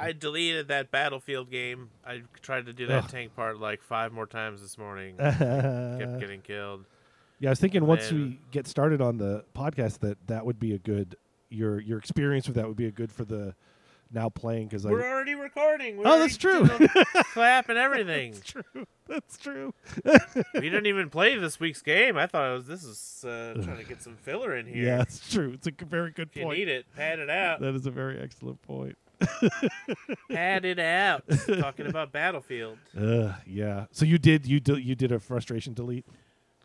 I deleted that battlefield game. I tried to do that Ugh. tank part like five more times this morning. Kept getting killed. Yeah, I was thinking once we get started on the podcast that that would be a good your your experience with that would be a good for the now playing because We're already recording. We're Oh, that's already true. doing clap and everything. that's true that's true we didn't even play this week's game. I thought it was this is uh, trying to get some filler in here. yeah that's true it's a very good If you point need it, pad it out. that is a very excellent point pad it out. Talking about Battlefield. uh, yeah so you did you do, you did a frustration delete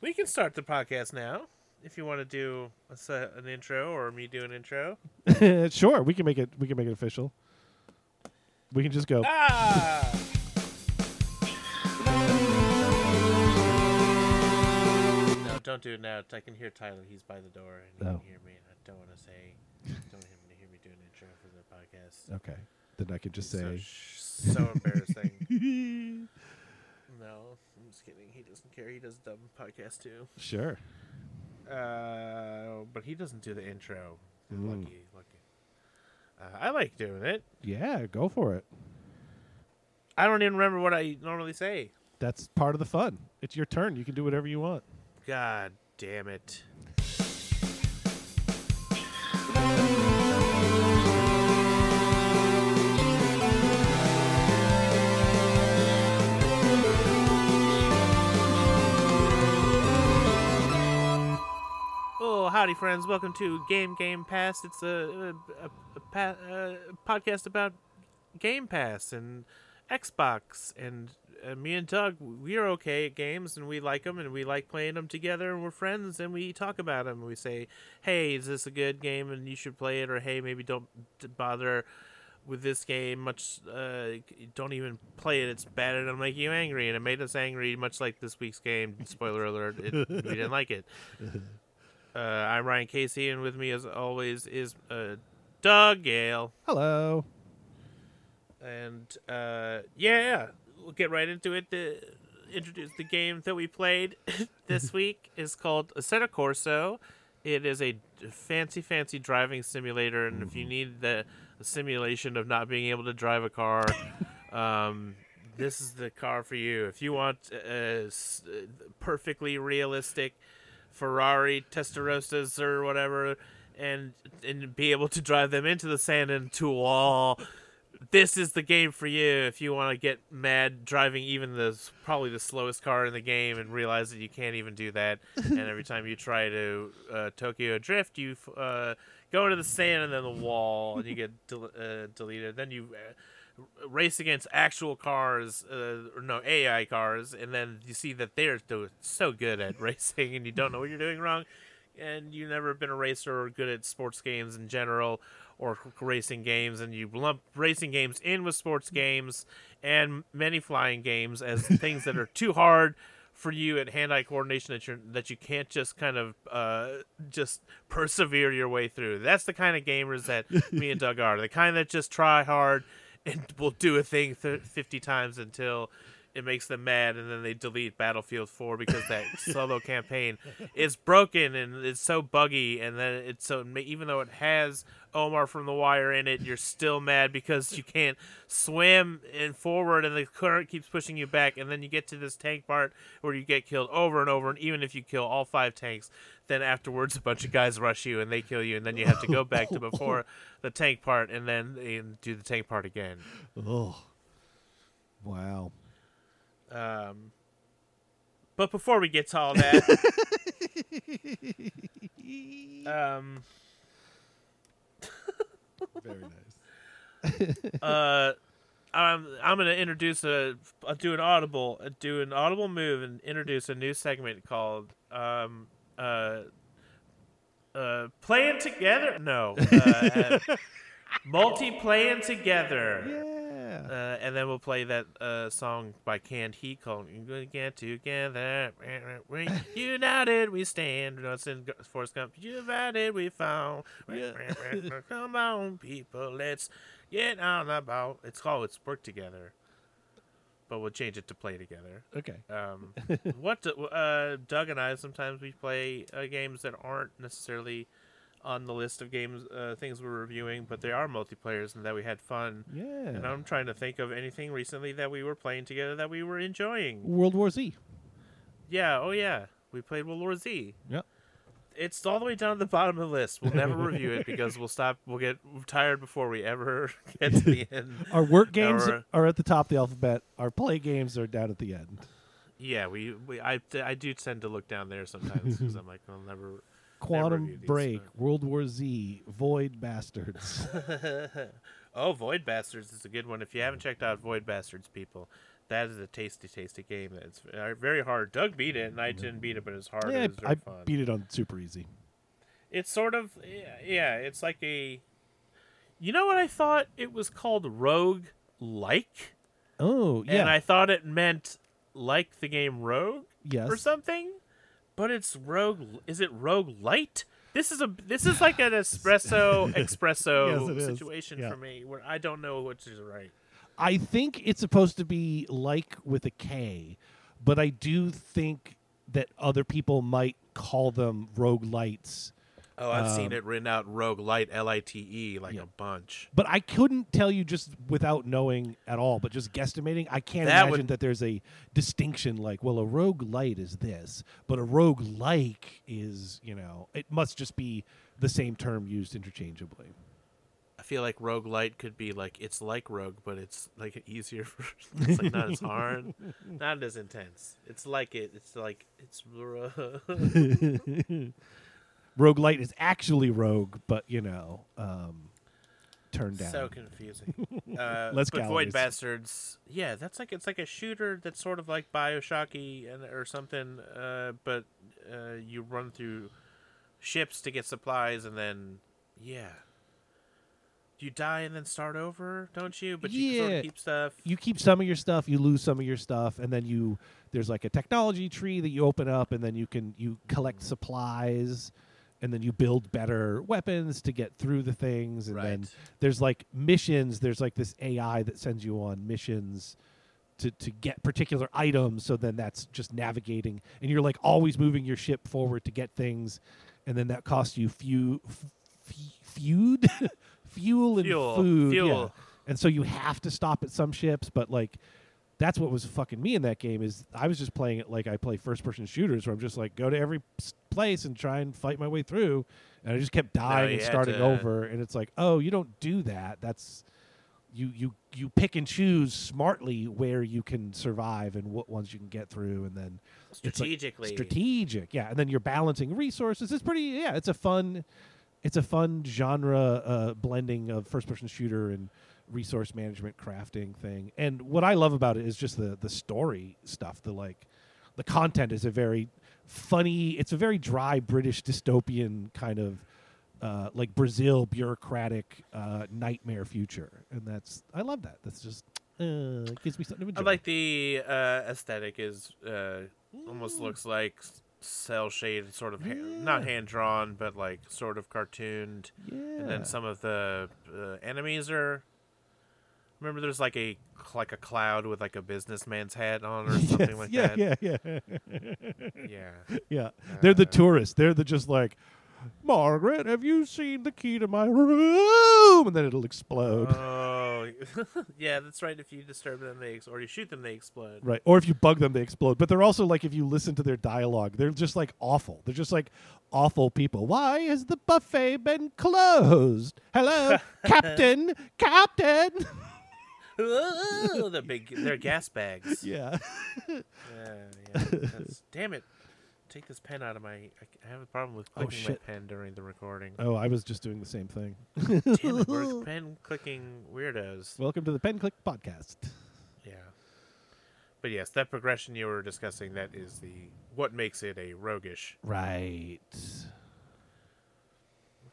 We can start the podcast now if you want to do a, an intro or me do an intro. sure we can make it we can make it official we can just go Ah! No, don't do it now. I can hear Tyler. He's by the door and he Oh. can hear me. And I don't want to say, don't want him to hear me do an intro for the podcast. Okay then I can just so, say sh- so embarrassing. no, I'm just kidding. He doesn't care. He does dumb podcast too. sure Uh, but he doesn't do the intro. Mm. Lucky, lucky. Uh, I like doing it. yeah go for it I don't even remember what I normally say. that's part of the fun it's your turn you can do whatever you want God damn it. Oh, howdy, friends. Welcome to Game Game Pass. It's a, a, a, a podcast about Game Pass and Xbox. And uh, me and Doug, we are okay at games and we like them and we like playing them together and we're friends and we talk about them. We say, hey, is this a good game and you should play it? Or hey, maybe don't bother with this game much uh don't even play it it's bad and it'll make you angry and it made us angry much like this week's game spoiler alert it, we didn't like it uh, I'm Ryan Casey, and with me, as always, is uh, Doug Gale. hello And uh, yeah, we'll get right into it. The introduce the game that we played this week is called Assetto Corsa. It is a fancy, fancy driving simulator, and if you need the simulation of not being able to drive a car, um, this is the car for you. If you want a perfectly realistic Ferrari Testarossas or whatever, and and be able to drive them into the sand and to a wall. This is the game for you if you want to get mad driving even the probably the slowest car in the game and realize that you can't even do that. and every time you try to uh, Tokyo Drift, you uh, go into the sand and then the wall, and you get del- uh, deleted. Then you uh, race against actual cars, uh, or no AI cars, and then you see that they're do- so good at racing, and you don't know what you're doing wrong, and you've never been a racer or good at sports games in general or racing games, and you lump racing games in with sports games and many flying games as things that are too hard for you at hand-eye coordination that you that you can't just kind of uh, just persevere your way through. That's the kind of gamers that me and Doug are. The kind that just try hard and will do a thing th- 50 times until it makes them mad and then they delete Battlefield 4 because that solo campaign is broken and it's so buggy and then it's so even though it has Omar from the Wire in it you're still mad because you can't swim and forward and the current keeps pushing you back and then you get to this tank part where you get killed over and over and even if you kill all five tanks then afterwards a bunch of guys rush you and they kill you and then you have to go back to before the tank part and then and do the tank part again. Oh wow. Um, but before we get to all that, um, very nice. Uh, I'm I'm gonna introduce a I'll do an audible uh, do an audible move and introduce a new segment called um uh uh playing together no uh, multi playing together. yeah Uh, and then we'll play that uh, song by Canned Heat called "We're Gonna Get Together." We united, we stand. No, it's in Forrest Gump. United, we found. Come on, people, let's get on the boat. It's called "It's Work Together," but we'll change it to "Play Together." okay Um, what do, uh, Doug and I sometimes we play uh, games that aren't necessarily on the list of games uh, things we're reviewing, but they are multiplayers and that we had fun. Yeah. And I'm trying to think of anything recently that we were playing together that we were enjoying. World War Z. Yeah, oh yeah, we played World War Z. Yep. It's all the way down to the bottom of the list. We'll never review it because we'll stop. We'll get tired before we ever get to the end. Our work games Our- are at the top of the alphabet. Our play games are down at the end. Yeah, we, we I, I do tend to look down there sometimes because I'm like, I'll never. Quantum these, Break, World War Z, Void Bastards. oh, Void Bastards is a good one. If you haven't checked out Void Bastards, people, that is a tasty, tasty game. It's very hard. Doug beat it, and I didn't beat it, but it's hard. yeah, it was I fun. beat it on super easy. It's sort of yeah, yeah, it's like a. You know what I thought it was called? Rogue like, Oh yeah, and I thought it meant like the game Rogue yes. or something, but it's Rogue. Is it Rogue Light? This is a this is like an espresso espresso Yes, situation Yeah. for me where I don't know which is right. I think it's supposed to be like with a K, but I do think that other people might call them rogue lights. Oh, I've seen Um, it written out Rogue Light, L I T E, like Yeah. a bunch. But I couldn't tell you just without knowing at all, but just guesstimating. I can't That imagine would- that there's a distinction like, well, a rogue light is this, but a rogue like is, you know, it must just be the same term used interchangeably. I feel like Rogue Light could be like it's like Rogue, but it's like easier for it's like not as hard, not as intense. It's like it. It's like it's rogue Rogue light is actually rogue, but, you know, um, turned down. so confusing. Uh, but calories. Void Bastards, yeah, that's like it's like a shooter that's sort of like Bioshocky and or something, uh, but uh, you run through ships to get supplies and then yeah. You die and then start over, don't you? But you sort of keep stuff. you keep some of your stuff, you lose some of your stuff, and then you there's like a technology tree that you open up, and then you can you collect supplies, and then you build better weapons to get through the things, and then there's like missions. There's like this AI that sends you on missions to to get particular items. So then that's just navigating, and you're like always moving your ship forward to get things, and then that costs you few. F- f- feud fuel and Fuel, food yeah. fuel. and so you have to stop at some ships but like that's what was fucking me in that game is i was just playing it like i play first person shooters where i'm just like go to every place and try and fight my way through. And i just kept dying you and starting to- over. And it's like oh you don't do that. That's you you you pick and choose smartly where you can survive and what ones you can get through. And then it's like Strategically. strategic. Yeah. And then you're balancing resources. It's pretty yeah it's a fun it's a fun genre uh, blending of first person shooter and resource management crafting thing. And what i love about it is just the the story stuff the like the content is a very funny it's a very dry british dystopian kind of uh, like brazil bureaucratic uh, nightmare future. And that's i love that. That's just uh, it gives me something to enjoy. I like the uh, aesthetic is uh, almost looks like cell shaded, sort of ha- not hand drawn, but like sort of cartooned. yeah And then some of the uh, enemies are. Remember, there's like a like a cloud with like a businessman's hat on or something Yes, like yeah, that. yeah yeah Yeah. Yeah. They're the Uh, tourists. They're the just like, Margaret, have you seen the key to my room? And then it'll explode. Oh, yeah, that's right. If you disturb them, they ex- or you shoot them, they explode. right. Or if you bug them, they explode. But they're also like, if you listen to their dialogue, they're just like awful. They're just like awful people. Why has the buffet been closed? Hello, Captain, Captain. Ooh, the big, they're gas bags. yeah. Yeah, yeah. That's, damn it! Take this pen out of my. I have a problem with Oh, clicking my pen during the recording. Oh, I was just doing the same thing. Damn it, we're pen clicking weirdos. Welcome to the Pen Click Podcast. Yeah. But yes, that progression you were discussing, that is the what makes it a roguish. Right. I'm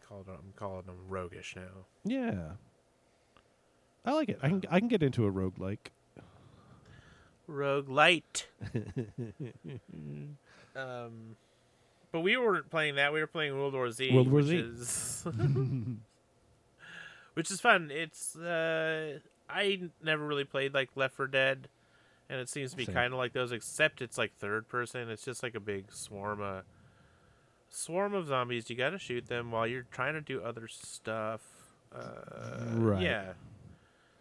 calling them, I'm calling them roguish now. Yeah. I like it. I can I can get into a roguelike. Rogue light. um, but we weren't playing that. We were playing World War Z. World War which Z. Is which is fun. It's uh, I never really played like Left 4 Dead, and it seems to be kind of like those, except it's like third person. It's just like a big swarm of swarm of zombies. You got to shoot them while you're trying to do other stuff. Uh, Right. Yeah.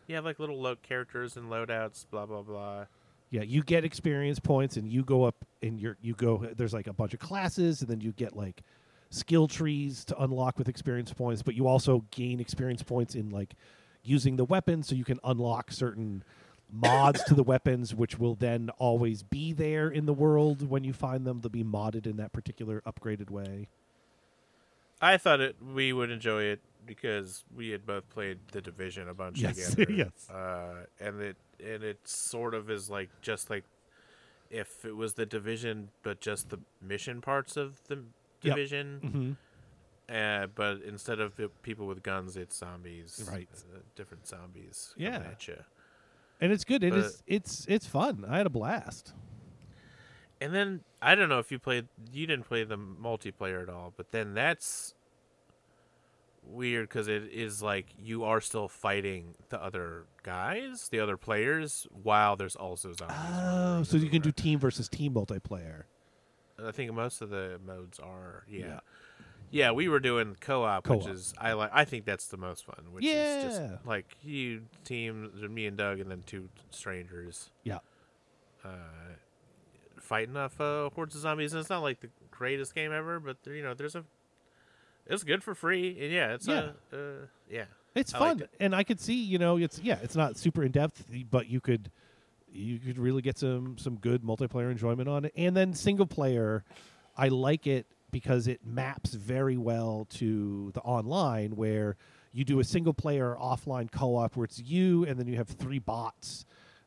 You have like little load characters and loadouts. Blah blah blah. Yeah, you get experience points, and you go up, and you're you go. There's like a bunch of classes, and then you get like skill trees to unlock with experience points. But you also gain experience points in like using the weapons, so you can unlock certain mods to the weapons, which will then always be there in the world when you find them. They'll be modded in that particular upgraded way. I thought it we would enjoy it because we had both played the division a bunch Yes, together. yes. Uh, and it and it sort of is like just like if it was the division, but just the mission parts of the Yep. division. Mm-hmm. Uh, but instead of people with guns, it's zombies. Right. Uh, different zombies. Yeah. Coming at you. And it's good. It But- is. It's it's fun. I had a blast. And then I don't know if you played. You didn't play the multiplayer at all, but then that's weird because it is like you are still fighting the other guys, the other players, while there's also zombies. Oh, so you can do team versus team multiplayer. I think most of the modes are. Yeah. Yeah. Yeah, we were doing co-op, which Co-op. is I like. I think that's the most fun. Which is just like you team, me and Doug, and then two strangers. Yeah. uh, fighting off uh, hordes of zombies. And it's not like the greatest game ever, but there, you know, there's a. It's good for free, and yeah, it's Yeah. a, uh, yeah. It's I fun, it. and I could see, you know, it's yeah, it's not super in depth, but you could you could really get some some good multiplayer enjoyment on it. And then single player, I like it because it maps very well to the online where you do a single player offline co-op where it's you and then you have three bots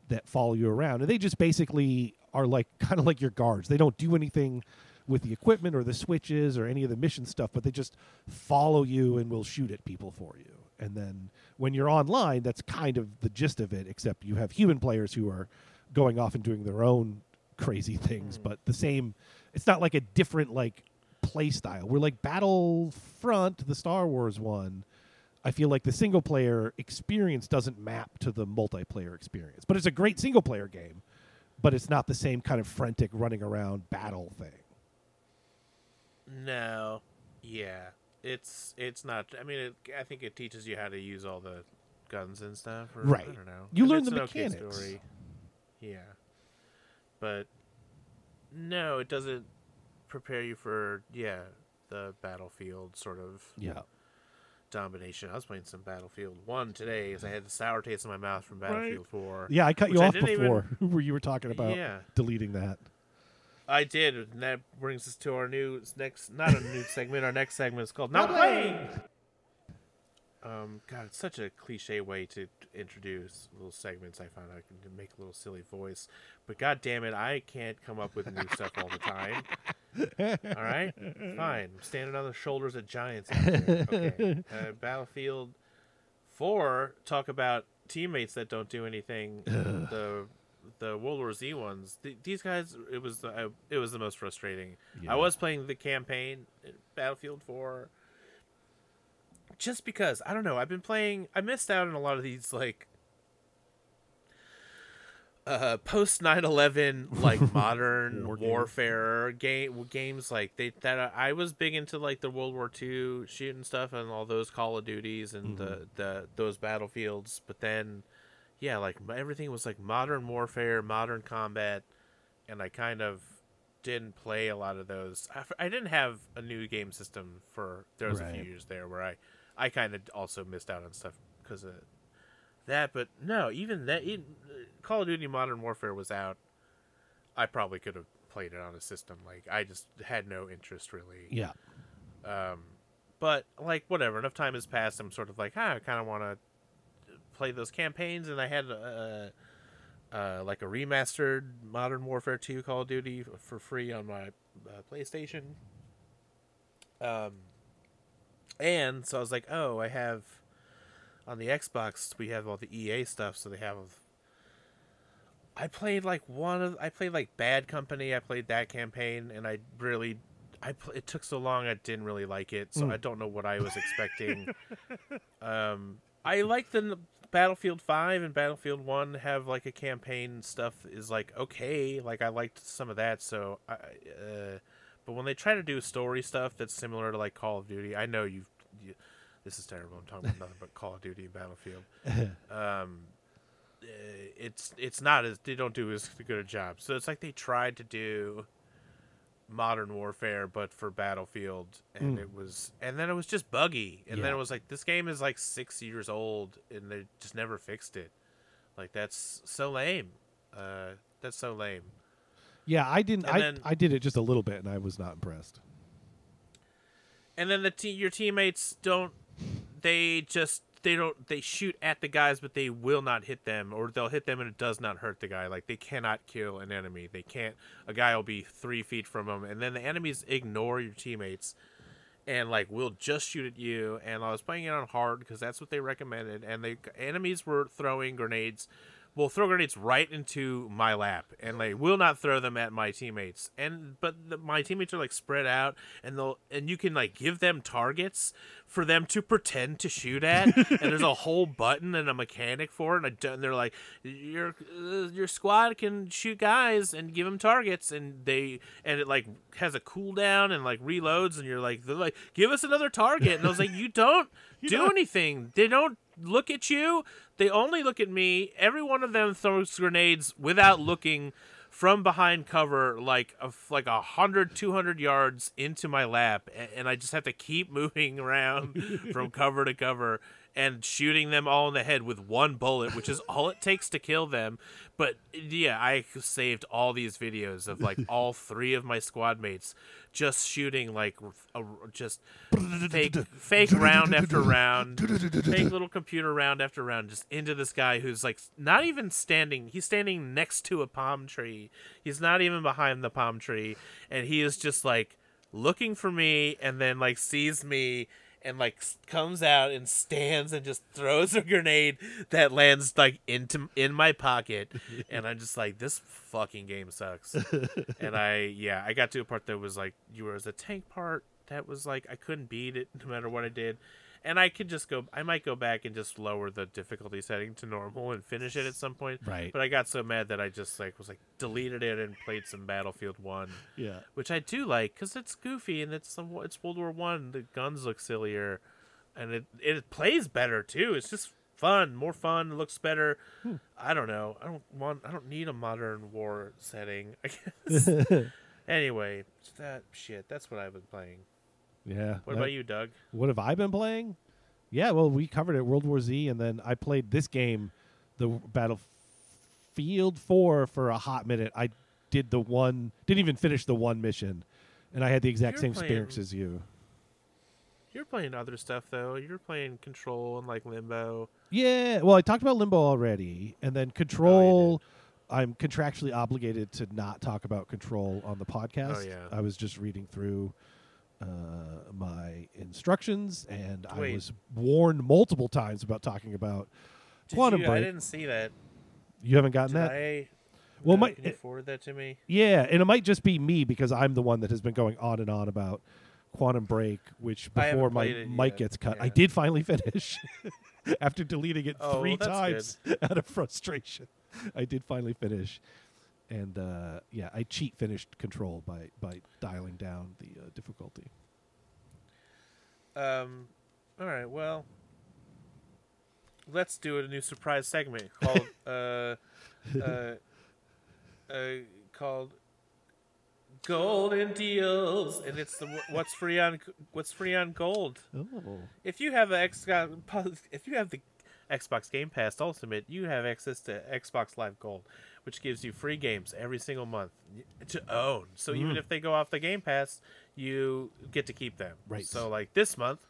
that follow you around and they just basically are like kind of like your guards. They don't do anything with the equipment or the switches or any of the mission stuff, but they just follow you and will shoot at people for you. And then when you're online, that's kind of the gist of it, except you have human players who are going off and doing their own crazy things, Hmm. but the same it's not like a different like play style. We're like Battlefront, the Star Wars one. I feel like the single player experience doesn't map to the multiplayer experience. But it's a great single player game, but it's not the same kind of frantic running around battle thing. No, yeah, it's it's not. I mean, it, I think it teaches you how to use all the guns and stuff. Or, Right. I don't know. You And learn the an okay mechanics. story. Yeah, but no, it doesn't prepare you for yeah the battlefield sort of Yeah. domination. I was playing some Battlefield One today because I had the sour taste in my mouth from Battlefield Four. Yeah, I cut you off didn't even- before where you were talking about Yeah. deleting that. I did, and that brings us to our new next, not a new segment. Our next segment is called "Not Playing." Um, God, it's such a cliche way to introduce little segments. I found I can make a little silly voice, but God damn it, I can't come up with new stuff all the time. All right, fine. I'm standing on the shoulders of giants. Okay, uh, Battlefield Four. Talk about teammates that don't do anything. the the World War Z ones. Th- these guys, it was the, I, it was the most frustrating. Yeah. I was playing the campaign, Battlefield Four, just because I don't know. I've been playing. I missed out on a lot of these like uh post 9-11 like modern War warfare game games like they that I was big into like the World War II shooting stuff and all those Call of Duties and the the those battlefields but then yeah like everything was like modern warfare modern combat and I kind of didn't play a lot of those. I didn't have a new game system for there was a few years there where I I kind of also missed out on stuff because of that but no even that even, call of duty modern warfare was out. I probably could have played it on a system like i just had no interest really. Yeah. um but like whatever enough time has passed i'm sort of like ah, i kind of want to play those campaigns and i had uh, uh like a remastered modern warfare 2 call of duty for free on my uh, playstation um and so i was like oh i have on the Xbox we have all the EA stuff, so they have. I played like one of I played like Bad Company. I played that campaign, and I really, I pl- it took so long. I didn't really like it, so Mm. I don't know what I was expecting. um, I like the Battlefield Five and Battlefield One have like a campaign stuff is like okay. Like I liked some of that, so I. Uh, but when they try to do story stuff that's similar to like Call of Duty, I know you've. You, this is terrible. I'm talking about nothing but Call of Duty and Battlefield. Um, uh, it's it's not as they don't do as good a job. So it's like they tried to do modern warfare but for battlefield and Mm. it was and then it was just buggy and then it was like this game is like six years old and they just never fixed it like that's so lame uh that's so lame Yeah, I didn't. And I then- I did it just a little bit, and I was not impressed. and then the te- your teammates don't they just they don't they shoot at the guys but they will not hit them or they'll hit them and it does not hurt the guy. Like they cannot kill an enemy. They can't a guy will be three feet from them and then the enemies ignore your teammates and like will just shoot at you. And i was playing it on hard because that's what they recommended and the enemies were throwing grenades will throw grenades right into my lap and they will not throw them at my teammates. And but the, my teammates are like spread out and they'll and you can like give them targets for them to pretend to shoot at and there's a whole button and a mechanic for it and, I and they're like your uh, your squad can shoot guys and give them targets and they and it like has a cooldown and like reloads and you're like they're like give us another target and I was like you don't do anything. They don't look at you they only look at me. Every one of them throws grenades without looking from behind cover like a, like a hundred, two hundred yards into my lap, and I just have to keep moving around from cover to cover and shooting them all in the head with one bullet, which is all it takes to kill them. But yeah, I saved all these videos of like all three of my squad mates just shooting like a, just fake fake round after round, fake little computer round after round, just into this guy who's like not even standing. He's standing next to a palm tree. He's not even behind the palm tree, and he is just like looking for me, and then like sees me. And like comes out and stands and just throws a grenade that lands like into in my pocket, and I'm just like, this fucking game sucks. and I yeah, I got to a part that was like you were as a tank part that was like I couldn't beat it no matter what I did. And I could just go I might go back and just lower the difficulty setting to normal and finish it at some point. Right. But I got so mad that I just like was like deleted it and played some Battlefield 1, Yeah. which I do like cuz it's goofy and it's some it's World War 1. The guns look sillier and it it plays better too. It's just fun, more fun, it looks better. Hmm. I don't know. I don't want I don't need a modern war setting. I guess. Anyway, that shit. That's what I've been playing. Yeah. What that- about you, Doug? What have I been playing? Yeah, well, we covered it World War Z, and then I played this game, the Battlefield Four, for a hot minute. I did the one, didn't even finish the one mission, and I had the exact You're same experience as you. You're playing other stuff though. You're playing Control and like Limbo. Yeah, well, I talked about Limbo already, and then oh, Control. I'm contractually obligated to not talk about Control on the oh, podcast. Oh, yeah. I was just reading through uh, my instructions, and I was warned multiple times about talking about Did Quantum you, I didn't see that. You haven't gotten Did that? I? Well, no, my- can you forward that to me? Yeah, and it might just be me because I'm the one that has been going on and on about Quantum Break, which before my mic yet, gets cut, I did finally finish after deleting it Oh, three well, times out of frustration. I did finally finish, and uh, yeah, I cheat finished Control by by dialing down the uh, difficulty. Um. All right. Well, let's do a new surprise segment called uh, uh, uh, called Golden Deals, and it's the what's free on what's free on Gold. Oh, If you have the X, if you have the Xbox Game Pass Ultimate, you have access to Xbox Live Gold, which gives you free games every single month to own. So even Mm. if they go off the Game Pass, you get to keep them. Right. So like this month,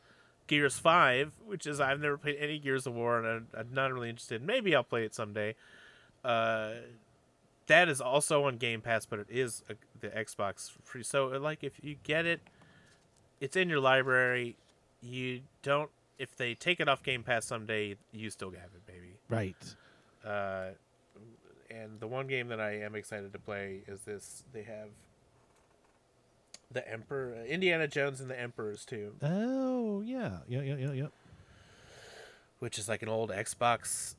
Gears Five, which is I've never played any Gears of War, and I'm, I'm not really interested. Maybe I'll play it someday. Uh, that is also on Game Pass, but it is a, the Xbox free. So like if you get it, it's in your library. You don't. If they take it off Game Pass someday, you still have it, baby. right. Uh, and the one game that I am excited to play is this. They have the Emperor, Indiana Jones and the Emperor's Tomb, Oh yeah, yeah, yeah, yeah, yeah. which is like an old Xbox.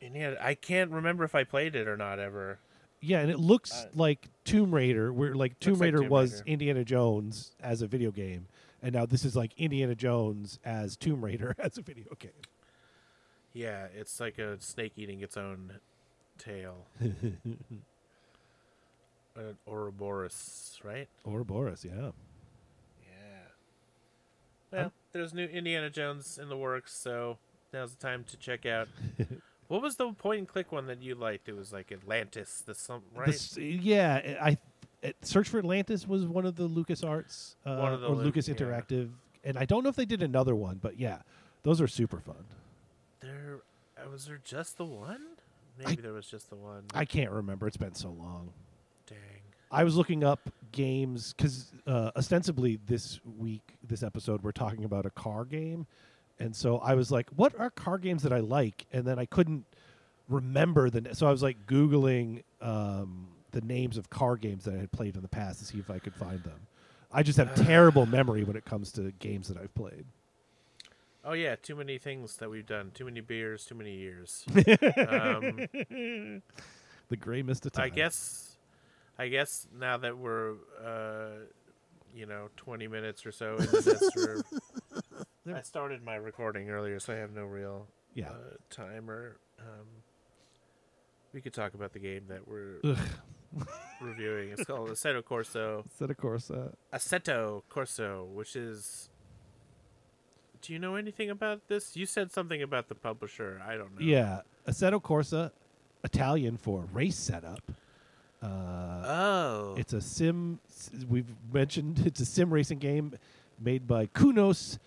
Indiana. I can't remember if I played it or not ever. Yeah, and it looks Uh, like Tomb Raider, where like Tomb Looks like Raider Tomb was Raider. Indiana Jones as a video game, and now this is like Indiana Jones as Tomb Raider as a video game. Yeah, it's like a snake eating its own tail. An Ouroboros, right? Ouroboros, yeah. Yeah. Well, there's new Indiana Jones in the works, so now's the time to check out. what was the point and click one that you liked? It was like Atlantis, the some right? This- yeah, I, Search for Atlantis was one of the Lucas Arts uh, One of the or Lu- Lucas yeah. Interactive, and I don't know if they did another one, but yeah, those are super fun. there uh, was there just the one? Maybe there was just the one. I can't remember; it's been so long. Dang. I was looking up games because uh, ostensibly this week, this episode, we're talking about a car game, and so I was like, "What are car games that I like?" And then I couldn't remember the. na- So I was like googling um, the names of car games that I had played in the past to see if I could find them. I just have terrible memory when it comes to games that I've played. Oh yeah, too many things that we've done. Too many beers, too many years. um, The gray mist of time. I guess, I guess now that we're, uh, you know, twenty minutes or so into this, we're, I started my recording earlier, so I have no real Yeah. uh, timer. Um, we could talk about the game that we're Ugh. reviewing. It's called Assetto Corsa. Set Corso. Assetto Corsa, which is. Do you know anything about this? You said something about the publisher. I don't know. yeah, Assetto Corsa, Italian for race setup. Uh, Oh. It's a sim. We've mentioned it's a sim racing game made by Kunos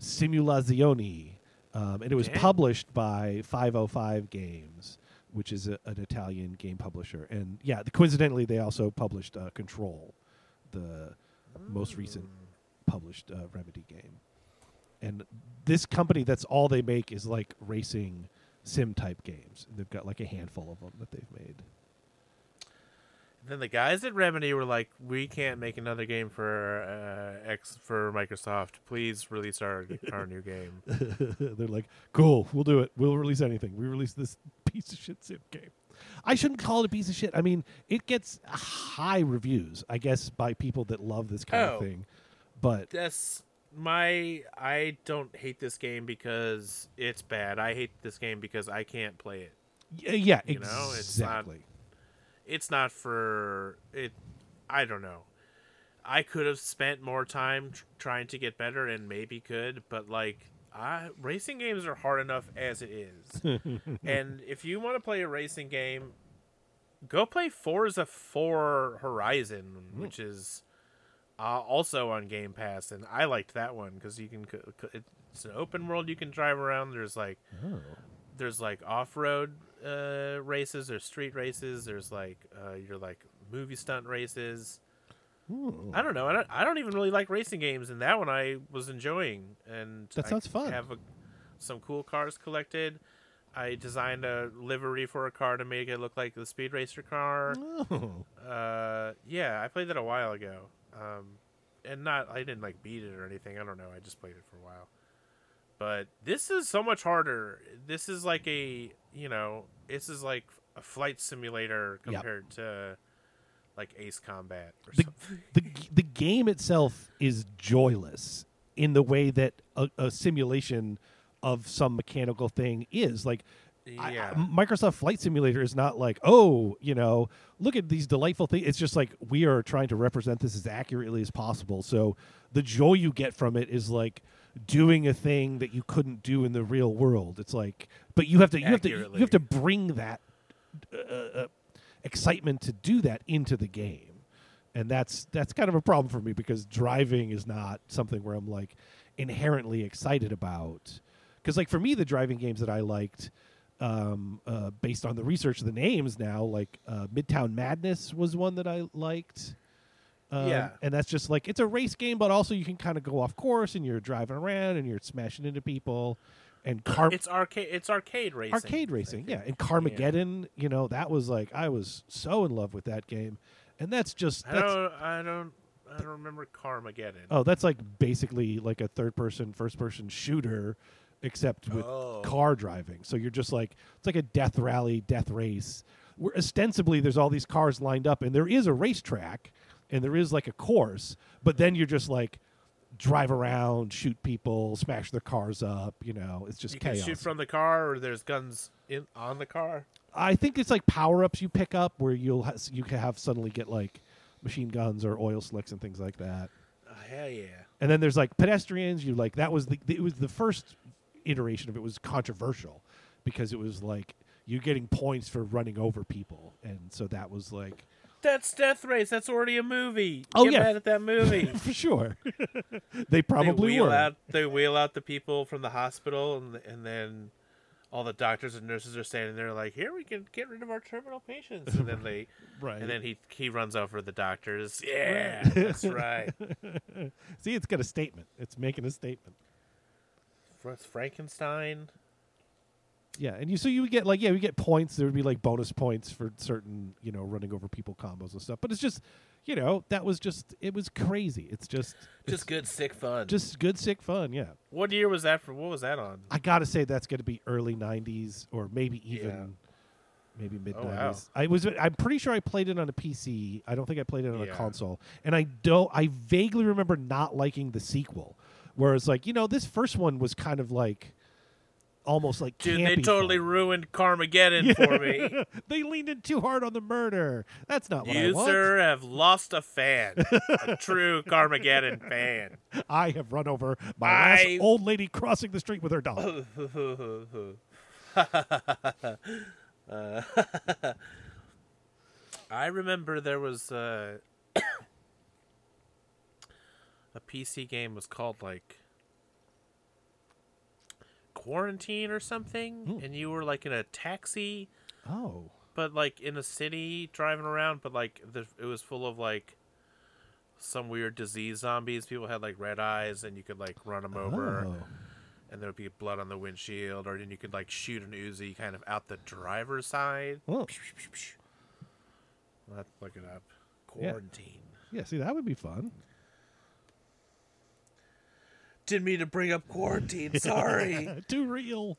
Simulazioni, um, and it was Okay. published by 505 Games, which is a, an Italian game publisher. And yeah, coincidentally, they also published uh, Control, the most recent published uh, Remedy game. And this company, that's all they make is like racing sim type games. They've got like a handful of them that they've made. Then the guys at Remedy were like, "We can't make another game for uh, X for Microsoft. Please release our our new game." They're like, cool, we'll do it. We'll release anything. We release this piece of shit sim game. I shouldn't call it a piece of shit. I mean, it gets high reviews, I guess, by people that love this kind Oh. of thing. But That's my. I don't hate this game because it's bad. I hate this game because I can't play it. y- yeah, You know, it's not- exactly. It's not for it. I don't know. I could have spent more time tr- trying to get better, and maybe could, but like. I, racing games are hard enough as it is. and if you want to play a racing game, go play Forza 4 Horizon, which hmm. is uh, also on Game Pass, and I liked that one because you can. It's an open world you can drive around. There's like Oh. there's like off road uh, races, there's street races, there's like uh, your like movie stunt races. Ooh. I don't know. I don't, I don't even really like racing games, and that one I was enjoying. And That I sounds fun. Have a, some cool cars collected. I designed a livery for a car to make it look like the Speed Racer car. Oh. Uh, yeah, I played that a while ago. Um, and not I didn't like beat it or anything. I don't know. I just played it for a while. But this is so much harder. This is like a you know, this is like a flight simulator Yep. compared to like Ace Combat or The- something. the the game itself is joyless in the way that a, a simulation of some mechanical thing is. Like I- I- Microsoft Flight Simulator is not like, oh, you know, look at these delightful things. It's just like we are trying to represent this as accurately as possible. So the joy you get from it is like doing a thing that you couldn't do in the real world. It's like, but you have to you have to you have to bring that uh, uh, excitement to do that into the game, and that's that's kind of a problem for me because driving is not something where I'm like inherently excited about. Because like for me, the driving games that I liked, um, uh, based on the research of the names now, like uh, Midtown Madness was one that I liked. Um, Yeah. and that's just like it's a race game, but also you can kind of go off course and you're driving around and you're smashing into people. And car It's arcade. It's arcade racing. arcade racing, yeah. And Carmageddon, you know, that was like I was so in love with that game, and that's just I that's don't. I don't. I don't remember Carmageddon. oh, that's like basically like a third person, first person shooter, except with Oh. car driving. So you're just like it's like a death rally, death race where ostensibly there's all these cars lined up, and there is a racetrack, and there is like a course, but then you're just like drive around, shoot people, smash their cars up. You know, it's just You chaos. shoot from the car, or there's guns in on the car. I think it's like power ups you pick up where you'll ha- you can have suddenly get like machine guns or oil slicks and things like that. Oh, hell yeah! And then there's like pedestrians. You like that was the it was the first iteration of it was controversial because it was like you're getting points for running over people, and so that was like That's Death Race. That's already a movie. Oh, Get yeah. mad at that movie. for sure. they they probably wheel were. out. They wheel out the people from the hospital, and and then all the doctors and nurses are standing there like, "Here we can get rid of our terminal patients," and then they. right. And then he he runs over the doctors. Yeah, that's right. See, it's got a statement. It's making a statement. What's Frankenstein? Yeah, and you so you would get like yeah, we get points. There would be like bonus points for certain you know running over people combos and stuff. But it's just you know that was just it was crazy. It's just Just good, sick fun. just good sick fun. Yeah, what year was that for? What was that on? I gotta say that's gonna be early '90s or maybe even Yeah. maybe mid Oh, '90s. wow. I was I'm pretty sure I played it on a PC. I don't think I played it on a console. And I don't. I vaguely remember not liking the sequel, whereas like you know this first one was kind of like almost like Dude, they totally fun. ruined Carmageddon for me. they leaned in too hard on the murder. That's not what I want. You, sir, have lost a fan. a true Carmageddon fan. I have run over my I- last old lady crossing the street with her dog. Uh, I remember there was uh, a PC game was called like Quarantine or something, Hmm. and you were like in a taxi, oh, but like in a city driving around, but like the, it was full of like some weird disease zombies. People had like red eyes, and you could like run them over oh. and there would be blood on the windshield, or then you could like shoot an Uzi kind of out the driver's side. Oh. Have look it up. Yeah. Quarantine. Yeah, see, that would be fun. Didn't mean to bring up quarantine. Sorry. Too real.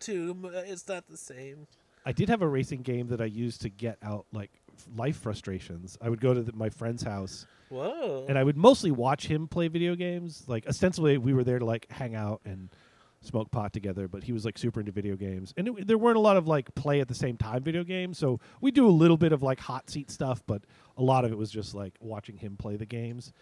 Too. It's not the same. I did have a racing game that I used to get out like life frustrations. I would go to the, my friend's house Whoa. and I would mostly watch him play video games. Like ostensibly, we were there to like hang out and smoke pot together. But he was like super into video games, and it, there weren't a lot of like play at the same time video games. So we do a little bit of like hot seat stuff, but a lot of it was just like watching him play the games.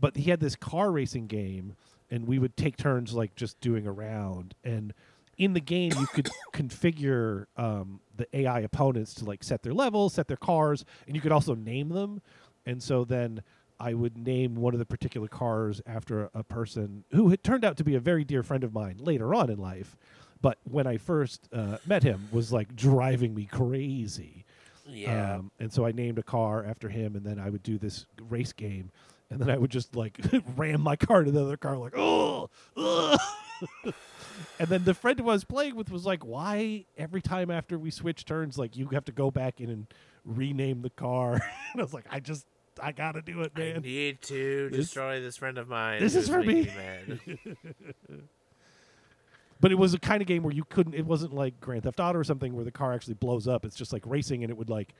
But he had this car racing game, and we would take turns like just doing a round and. In the game, you could configure um, the AI opponents to like set their levels, set their cars, and you could also name them. And so then I would name one of the particular cars after a, a person who had turned out to be a very dear friend of mine later on in life. But when I first uh, met him, was like driving me crazy. yeah. Um, and so I named a car after him, and then I would do this race game, and then I would just like ram my car to the other car, like oh, and then the friend who I was playing with was like, "Why every time after we switch turns, like you have to go back in and rename the car?" and I was like, "I just, I gotta do it, I man." need to This- destroy this friend of mine. this is for me. But it was a kind of game where you couldn't. It wasn't like Grand Theft Auto or something where the car actually blows up. It's just like racing, and it would like,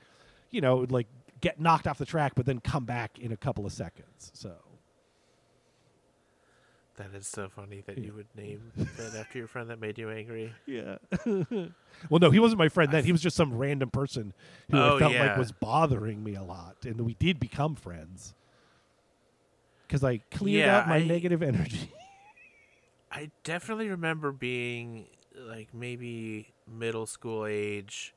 you know, it would like get knocked off the track, but then come back in a couple of seconds. So that is so funny that Yeah. you would name that after your friend that made you angry. Yeah. well, no, he wasn't my friend then. He was just some random person who I Oh, felt like was bothering me a lot, and we did become friends because I cleared Yeah, out my I- negative energy. I definitely remember being like maybe middle school age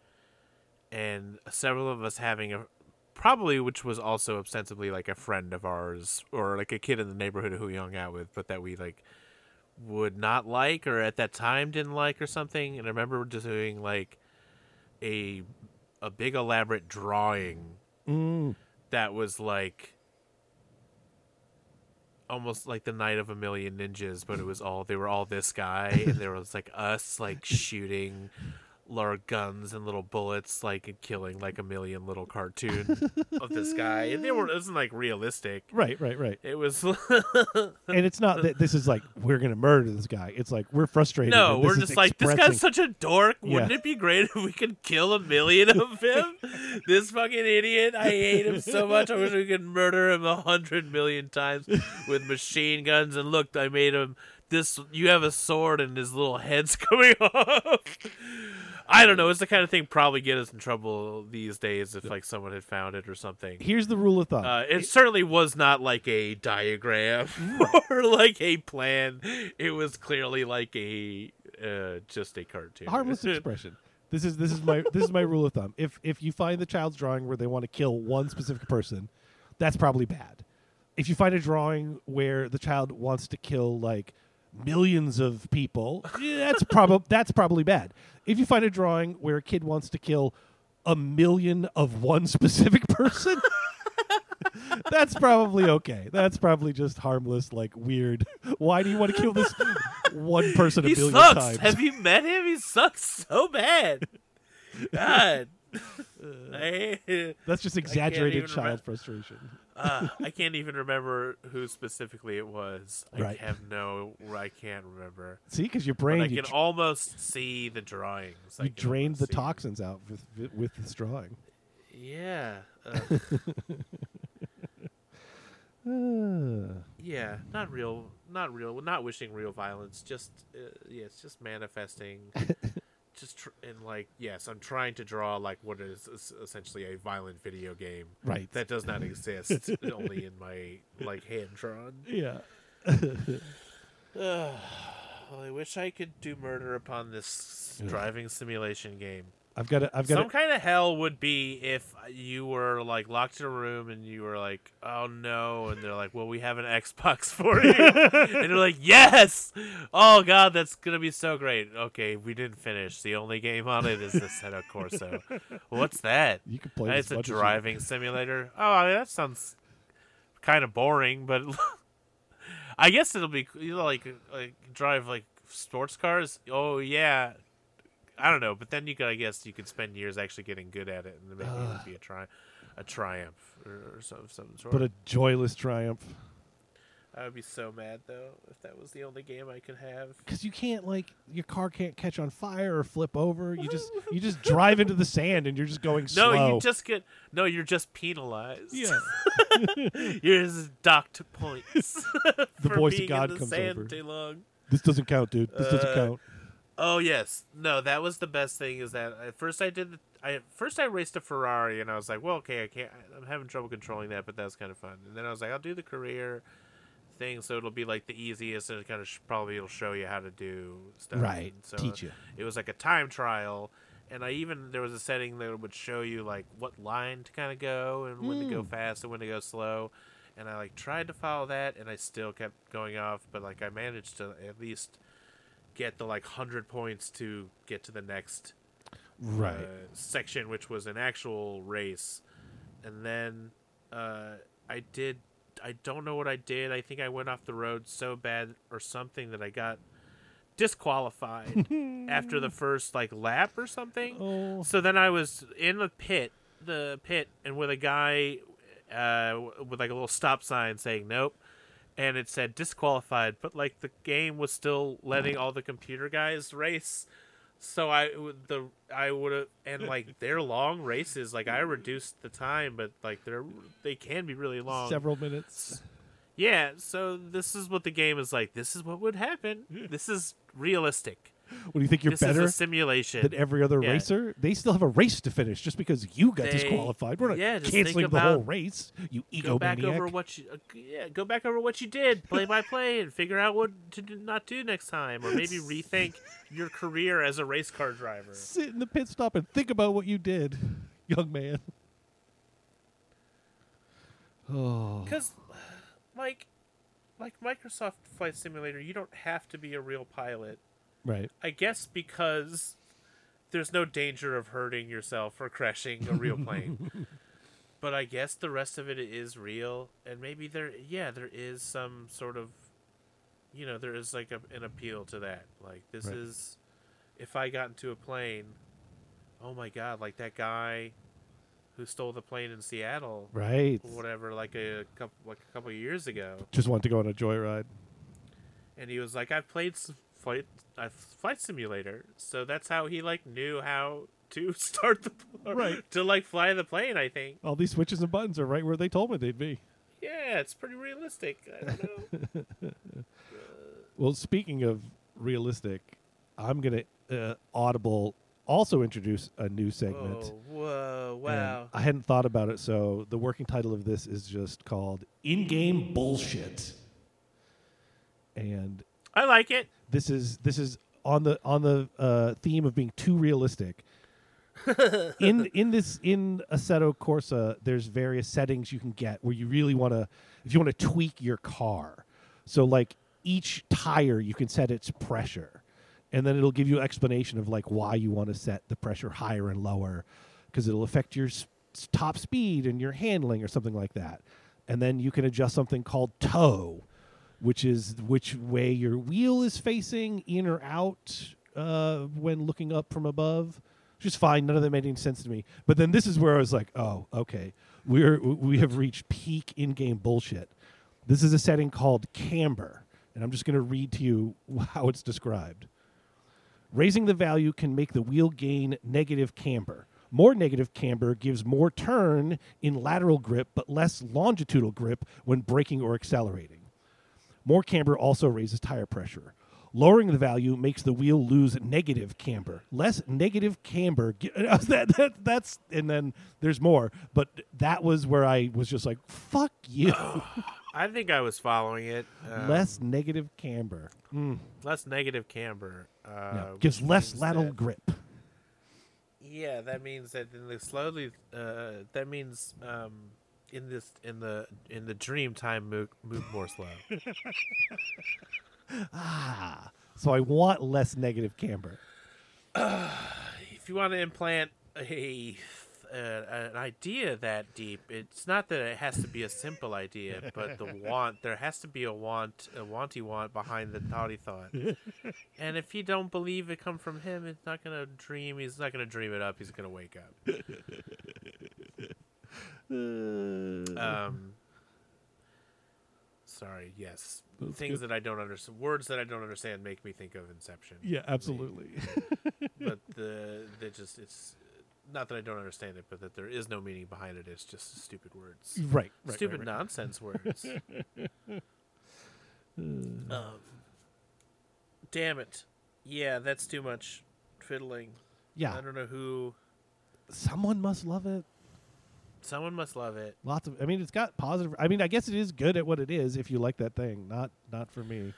and several of us having a probably which was also ostensibly like a friend of ours or like a kid in the neighborhood who we hung out with but that we like would not like or at that time didn't like or something and I remember just doing like a a big elaborate drawing mm. that was like almost like the night of a million ninjas but it was all they were all this guy and there was like us like shooting little guns and little bullets, like killing like a million little cartoon of this guy. And they were it wasn't like realistic. Right, right, right. It was And it's not that this is like we're gonna murder this guy. It's like we're frustrated. no, this we're just like this guy's such a dork. Wouldn't it be great if we could kill a million of him? this fucking idiot. I hate him so much. I wish we could murder him a hundred million times with machine guns. And look, I made him this. You have a sword, and his little head's coming off. I don't know. It's the kind of thing probably get us in trouble these days if like someone had found it or something. Here's the rule of thumb. Uh, it certainly was not like a diagram or like a plan. It was clearly like a uh, just a cartoon. harmless expression. This is this is my this is my rule of thumb. If if you find the child's drawing where they want to kill one specific person, that's probably bad. If you find a drawing where the child wants to kill like millions of people, that's probably that's probably bad. If you find a drawing where a kid wants to kill a million of one specific person, that's probably okay. That's probably just harmless, like weird. Why do you want to kill this one person a he million sucks. times? Have you met him? He sucks so bad. God. Uh, I, That's just exaggerated child remem- frustration. Uh, I can't even remember who specifically it was. I Right. have no. I can't remember. See, because your But brain I you, can dr- almost see the drawings. You drained the toxins out with with this drawing. Yeah. Uh, Ah. Yeah, not real, not real, not wishing real violence. Just uh, yeah, it's just manifesting. just tr- and like yes, I'm trying to draw like what is essentially a violent video game right. that does not exist, only in my like hand drawn. yeah. well, I wish I could do murder upon this driving simulation game. I've got to. I've got Some to. kind of hell would be if you were like locked in a room and you were like, "Oh no!" and they're like, "Well, we have an Xbox for you," and you're like, "Yes! Oh god, that's gonna be so great." Okay, we didn't finish. The only game on it is the Assetto Corsa. What's that? You can play. It's a driving simulator. Oh, I mean, that sounds kind of boring, but I guess it'll be you know, like like drive like sports cars. Oh yeah, I don't know, but then you could I guess you could spend years actually getting good at it, and then maybe it would be a tri- a triumph or, or some some sort. But a joyless triumph. I would be so mad though if that was the only game I could have. Because you can't like your car can't catch on fire or flip over. You just you just drive into the sand and you're just going No, slow. you just get no. You're just penalized. yeah. you're just docked points. The for voice of God comes over. too long. This doesn't count, dude. This doesn't Uh, count. Oh yes, no, that was the best thing. Is that at first I did, the, I first I raced a Ferrari, and I was like, well, okay, I can't, I'm having trouble controlling that, but that's kind of fun. And then I was like, I'll do the career thing, so it'll be like the easiest, and it kind of sh- probably it'll show you how to do stuff. Right. And So Teach you. it was like a time trial, and I even there was a setting that would show you like what line to kind of go and when to go Mm. fast and when to go slow. And I like tried to follow that, and I still kept going off. But like I managed to at least get the like hundred points to get to the next Right. uh, section, which was an actual race. And then uh, I did. I don't know what I did. I think I went off the road so bad or something that I got disqualified after the first like lap or something. oh. So then I was in the pit, the pit, and with a guy uh, with like a little stop sign saying nope, and it said disqualified, but like the game was still letting all the computer guys race. So I would- the I would have and like they're long races. Like I reduced the time, but like they're they can be really long. Several minutes. Yeah. So this is what the game is like. This is what would happen. This is realistic. What do you think? You're this better simulation. than every other Yeah. racer? They still have a race to finish just because you got They- disqualified. We're not yeah, canceling the whole race. You go back egomaniac. over what you uh, yeah go back over what you did play by play and figure out what to do, not do next time or maybe rethink your career as a race car driver Sit in the pit stop and think about what you did, young man. Oh. because like like microsoft flight simulator you don't have to be a real pilot Right. i guess because there's no danger of hurting yourself or crashing a real plane but i guess the rest of it is real and maybe there yeah there is some sort of you know there is like a, an appeal to that like this Right. is if i got into a plane oh my god, like that guy who stole the plane in Seattle, Right. or whatever, like a couple like a couple of years ago, Just want to go on a joyride. and he was like, I've played s- flight, uh, flight simulator, so that's how he like knew how to start the Right. to like fly the plane. I think. All these switches and buttons are right where they told me they'd be. Yeah, it's pretty realistic. I don't know. Well, speaking of realistic, I'm gonna uh, Audible also introduce a new segment. whoa, whoa, and wow. I hadn't thought about it, so the working title of this is just called "In-Game Bullshit," and I like it. This is this is on the on the uh, theme of being too realistic. in in this in Assetto Corsa, there's various settings you can get where you really want to, if you want to tweak your car. So like each tire, you can set its pressure, and then it'll give you an explanation of like why you want to set the pressure higher and lower, because it'll affect your s- top speed and your handling or something like that. And then you can adjust something called toe, which is which way your wheel is facing in or out uh, when looking up from above. Just fine. None of that made any sense to me. But then this is where I was like, oh, okay, we're we have reached peak in-game bullshit. This is a setting called camber, and I'm just going to read to you how it's described. Raising the value can make the wheel gain negative camber. More negative camber gives more turn in lateral grip, but less longitudinal grip when braking or accelerating. More camber also raises tire pressure. Lowering the value makes the wheel lose negative camber. Less negative camber. That, that, that's and then there's more, but that was where I was just like, "Fuck you." I think I was following it. Um, less negative camber. Mm, less negative camber. Uh, yeah. Gives less lateral that- grip. Yeah, that means that in the slowly. Uh, that means um, in this in the in the dream time move, move more slow. Ah, so I want less negative camber. if you want to implant a uh, an idea that deep, it's not that it has to be a simple idea, but the want there has to be a want, a wanty want behind the thoughty thought. and if you don't believe it come from him, it's not gonna dream. He's not gonna dream it up. He's gonna wake up. Um. Sorry. Yes. That's Things good. that I don't understand. Words that I don't understand make me think of Inception. yeah, absolutely. but the they just it's not that I don't understand it, but that there is no meaning behind it. It's just stupid words, right, right. stupid right, right. nonsense words. um, damn it! Yeah, that's too much fiddling. Yeah, I don't know who. someone must love it. Someone must love it. Lots of. I mean, it's got positive. I mean, I guess it is good at what it is. If you like that thing, not not for me. You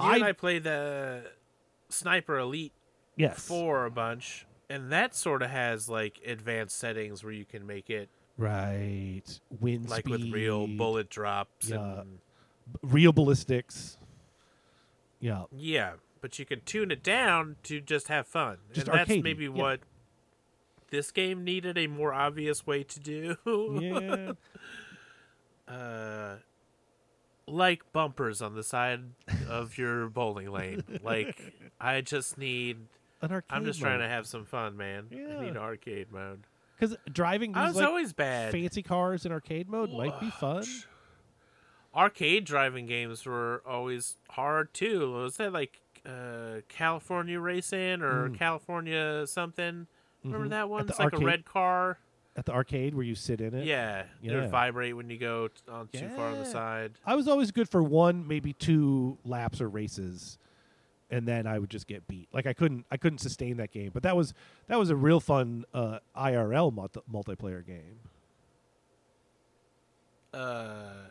and I- I played the Sniper Elite Yes. Four a bunch, and that sort of has like advanced settings where you can make it Right. Wind like speed. with real bullet drops Yeah. and real ballistics. Yeah. Yeah, but you can tune it down to just have fun. Just and that's maybe yeah. what this game needed a more obvious way to do. Yeah. uh like bumpers on the side of your bowling lane. Like I just need An arcade. I'm just trying to have some fun, man. I Yeah. need arcade mode. because driving I was like always bad. fancy cars in arcade mode might be fun. Arcade driving games were always hard too. Was that like uh, California Racing or Mm. California something? Remember Mhm. that one? It's like arcade- a red car. At the arcade where you sit in it. Yeah, it Yeah. would vibrate when you go t- on too far on the side. I was always good for one, maybe two laps or races, and then I would just get beat. Like I couldn't, I couldn't sustain that game. But that was that was a real fun uh, IRL multi- multiplayer game. Uh,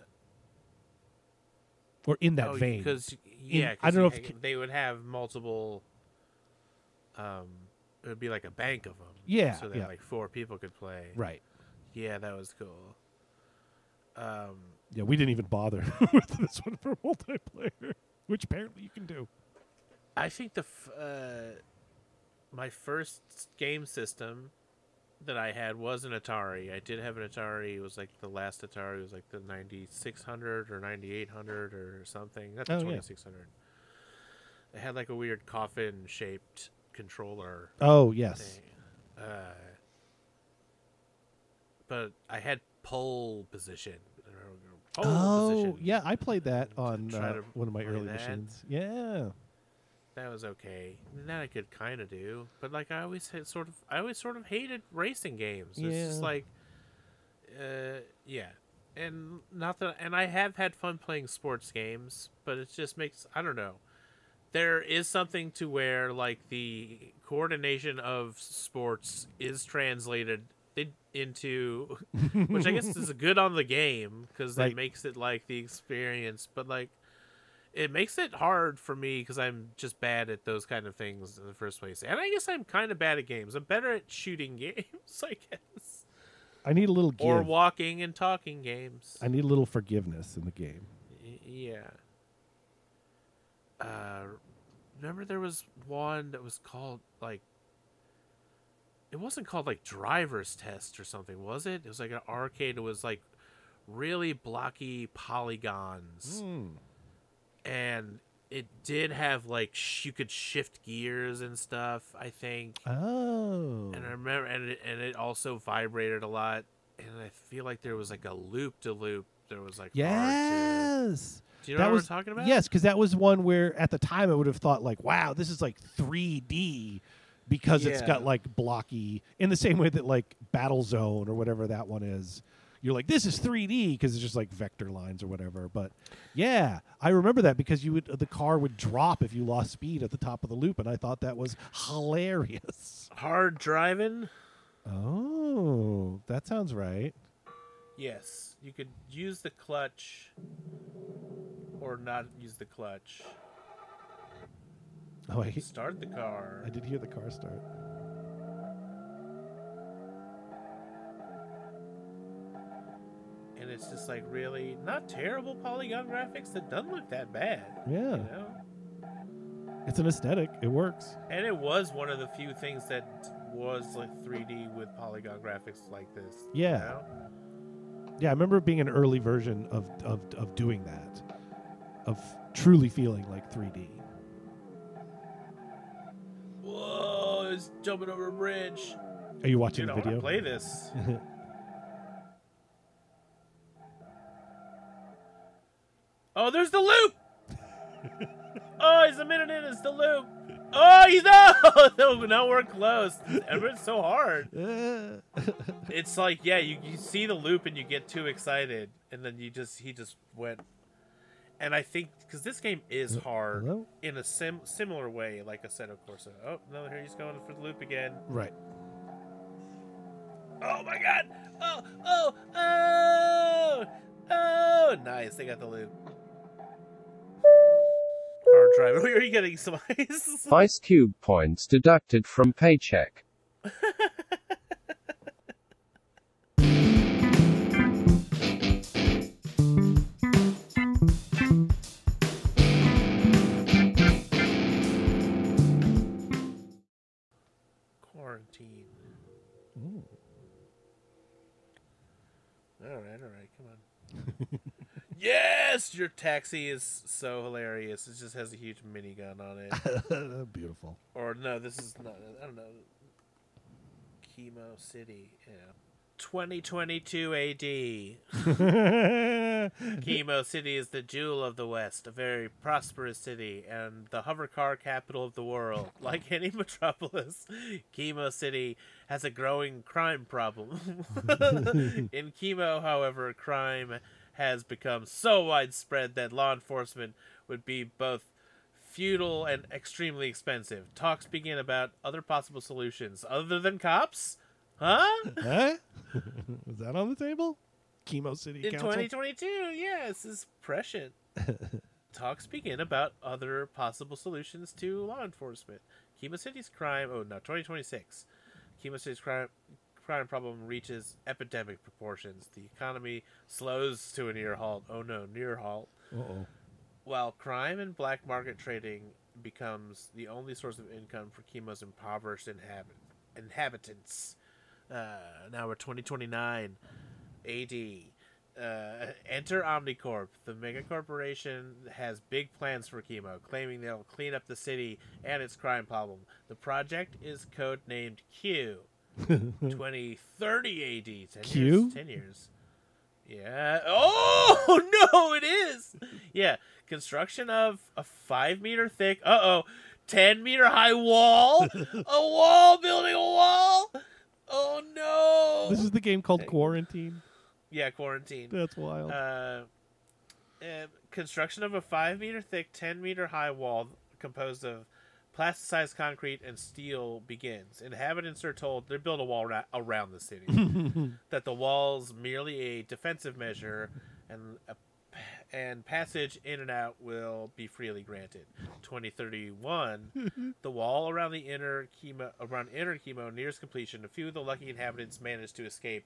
Or in that oh, vein. because yeah, I don't know if they would have multiple. Um, it would be like a bank of them. Yeah, so that yeah. like four people could play. Right. Yeah, that was cool. Um, Yeah, we didn't even bother with this one for multiplayer, which apparently you can do. I think the f- uh, my first game system that I had was an Atari. I did have an Atari. It was like the last Atari. It was like the ninety six hundred or ninety eight hundred or something. Not the Oh, yeah. twenty six hundred. It had like a weird coffin shaped controller Oh yes. Uh, but I had pole position. Pole oh, position. yeah, I played that on uh, one of my early that. machines. Yeah. That was okay. That I could kind of do, but like I always had sort of, I always sort of hated racing games. It's just like, uh, yeah, and not that, and I have had fun playing sports games, but it just makes I don't know. There is something to where like the coordination of sports is translated into, which I guess is good on the game because Right. makes it like the experience, but like it makes it hard for me because I'm just bad at those kind of things in the first place. And I guess I'm kind of bad at games. I'm better at shooting games, I guess, I need a little give. or walking and talking games. I need a little forgiveness in the game. Y- yeah. Uh, remember there was one that was called like. It wasn't called like driver's test or something, was it? It was like an arcade. It was like really blocky polygons. Hmm. and it did have like sh- you could shift gears and stuff. I think, Oh. and I remember, and it, and it also vibrated a lot. And I feel like there was like a loop to loop. There was like yes. Do you know that what was we're talking about? Yes, because that was one where at the time I would have thought like, wow, this is like 3D because it's got like blocky in the same way that like Battle Zone or whatever that one is. You're like, this is 3D because it's just like vector lines or whatever. But yeah, I remember that because you would the car would drop if you lost speed at the top of the loop, and I thought that was hilarious. hard driving. Oh, that sounds right. Yes, you could use the clutch or not use the clutch. Oh, I, Start the car. I did hear the car start. and it's just like really not terrible polygon graphics. that doesn't look that bad. Yeah, You know? it's an aesthetic. It works. And it was one of the few things that was like 3D with polygon graphics like this. you Yeah. know? Yeah, I remember being an early version of, of, of doing that, of truly feeling like 3D. Whoa! It's jumping over a bridge. Are you watching Dude, the video? play this. oh, there's the loop. oh, he's a minute in. It's the loop. Oh, he's no, no, no, we're close. Everyone's so hard. It's like, yeah, you, you see the loop and you get too excited, and then you just he just went. And I think because this game is hard Hello? in a sim- similar way, like I said, of course. Uh, oh no, here he's going for the loop again. Right. Oh my god! Oh, oh, oh, oh! Nice, they got the loop. Hard drive. Are you getting some ice? Ice Cube points deducted from paycheck. Quarantine. Ooh. All right, all right, come on. yes, your taxi is so hilarious. It just has a huge minigun on it. Beautiful. or no, this is not. I don't know. Kemo City. Yeah. 2022 AD. Kemo City is the jewel of the West, a very prosperous city, and the hover car capital of the world. Like any metropolis, Kemo City has a growing crime problem. In Kemo, however, crime has become so widespread that law enforcement would be both futile and extremely expensive. Talks begin about other possible solutions other than cops? Huh? huh? Is that on the table? Kemo City In Council. 2022, yes, is prescient. Talks begin about other possible solutions to law enforcement. Kemo City's crime. Oh no, 2026. Kemo City's crime crime problem reaches epidemic proportions. The economy slows to a near halt. Oh no, near halt. Uh-oh. While crime and black market trading becomes the only source of income for Kemo's impoverished inhabit- inhabitants. Uh, now we're 2029 AD. Uh, enter Omnicorp. The mega corporation has big plans for Kemo, claiming they'll clean up the city and its crime problem. The project is codenamed Q. 2030 AD. 10 Q? Years, 10 years. Yeah. Oh, no, it is. Yeah. Construction of a five meter thick, uh oh, 10 meter high wall. a wall, building a wall. Oh, no. This is the game called Quarantine. yeah, quarantine. That's wild. Uh, uh, construction of a five meter thick, ten meter high wall composed of plasticized concrete and steel begins. Inhabitants are told they build a wall ra- around the city. that the wall's merely a defensive measure, and a, and passage in and out will be freely granted. 2031, the wall around the inner Kemo around inner Kemo nears completion. A few of the lucky inhabitants manage to escape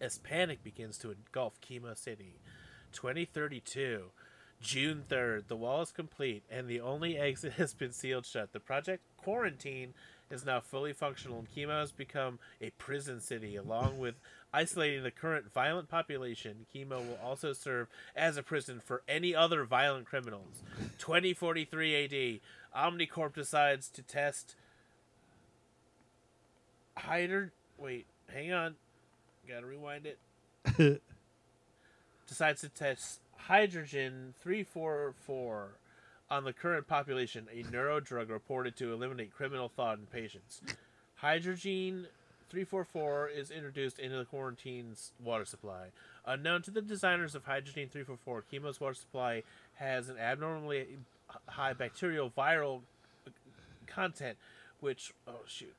as panic begins to engulf Kemo City. 2032, June 3rd, the wall is complete and the only exit has been sealed shut. The project Quarantine is now fully functional and Kemo has become a prison city. Along with isolating the current violent population, Kemo will also serve as a prison for any other violent criminals. 2043 AD, Omnicorp decides to test Hyder. Wait, hang on. Gotta rewind it. Decides to test hydrogen 344 on the current population, a neurodrug reported to eliminate criminal thought in patients. Hydrogen 344 is introduced into the quarantine's water supply. Unknown to the designers of Hydrogen 344, Kemo's water supply has an abnormally high bacterial viral content, which, oh shoot,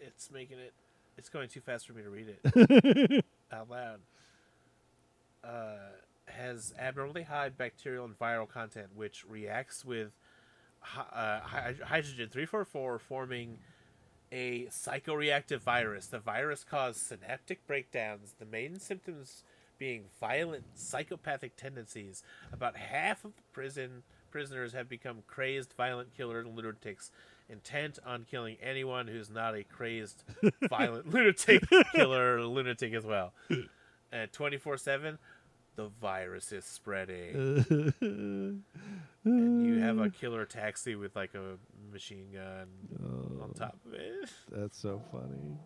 it's making it, it's going too fast for me to read it out loud. Uh, has abnormally high bacterial and viral content, which reacts with uh, hy- hydrogen 344, forming a psychoreactive virus. The virus caused synaptic breakdowns, the main symptoms being violent psychopathic tendencies. About half of the prison prisoners have become crazed violent killer lunatics, intent on killing anyone who's not a crazed violent lunatic killer lunatic as well. And 24 7, the virus is spreading. and you have a killer taxi with like a machine gun on top of it. That's so funny.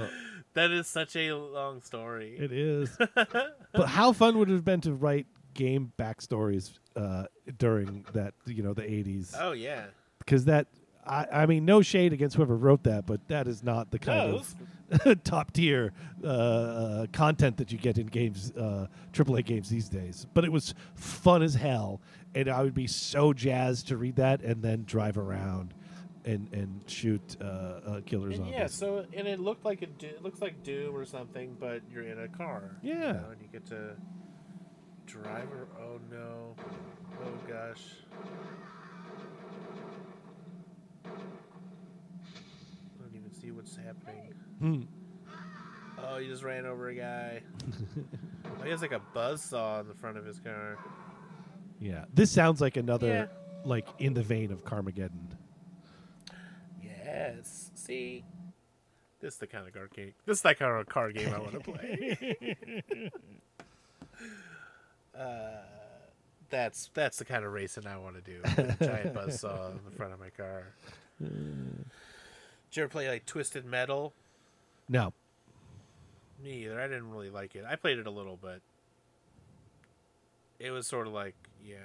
Uh, That is such a long story. it is. but how fun would it have been to write game backstories uh, during that, you know, the 80s? oh yeah. Because that, I, I mean, no shade against whoever wrote that, but that is not the kind No, of top tier uh, uh, content that you get in games, uh, AAA games these days. But it was fun as hell, and I would be so jazzed to read that and then drive around and and shoot uh, uh, killer And yeah, so and it looked like a Do- it looks like Doom or something, but you're in a car. you Yeah. know, and you get to drive. Or, oh no, oh gosh. I don't even see what's happening. Hmm. Oh, he just ran over a guy. oh, he has like a buzz saw in the front of his car. Yeah, this sounds like another Yeah. like in the vein of Carmageddon. Yes. See, this is the kind of car game. This is that kind of car game I want to play. uh, that's that's the kind of racing I want to do. Giant buzzsaw in the front of my car. Did you ever play like Twisted Metal? No, Me either. I didn't really like it. I played it a little, but it was sort of like, yeah,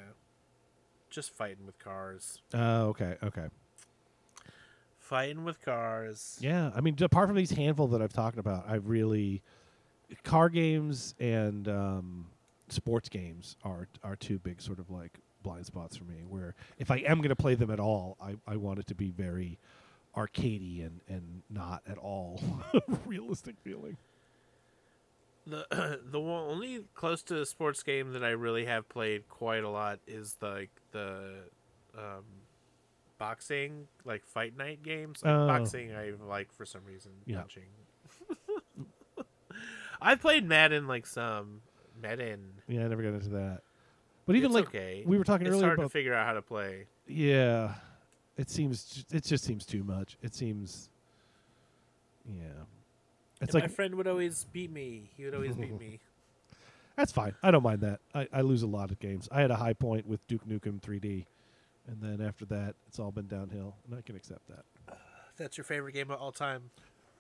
just fighting with cars. uh, okay, okay. Fighting with cars. Yeah, I mean, apart from these handful that I've talked about, I've really car games and um, sports games are are two big sort of like blind spots for me. Where if I am going to play them at all, I, I want it to be very arcadey and and not at all realistic feeling. The the only close to a sports game that I really have played quite a lot is like the um, boxing, like fight night games. Like Oh. Boxing, I like for some reason. Yeah. Punching. I played Madden like some Madden. Yeah, I never got into that. But even It's like okay. we were talking it's earlier hard about to figure out how to play. Yeah, it seems it just seems too much. It seems, yeah, it's And like my friend would always beat me. He would always beat me. that's fine. I don't mind that. I, I lose a lot of games. I had a high point with Duke Nukem 3D, and then after that, it's all been downhill, and I can accept that. That's your favorite game of all time.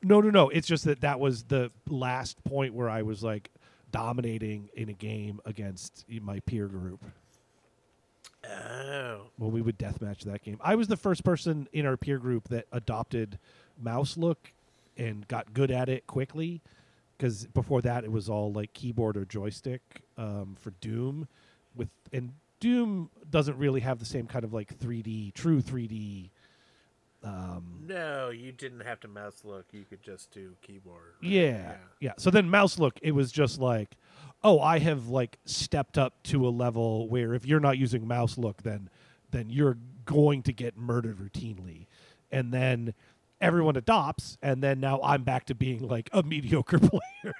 No, no, no. It's just that that was the last point where I was like dominating in a game against my peer group Oh. when we would deathmatch that game. I was the first person in our peer group that adopted mouse look and got good at it quickly. Because before that, it was all like keyboard or joystick um, for Doom. With and Doom doesn't really have the same kind of like 3D, true 3D. Um, No, you didn't have to mouse look. You could just do keyboard. right? Yeah, yeah. So then mouse look, it was just like, oh, I have like stepped up to a level where if you're not using mouse look, then then you're going to get murdered routinely, and then everyone adopts, and then now I'm back to being like a mediocre player.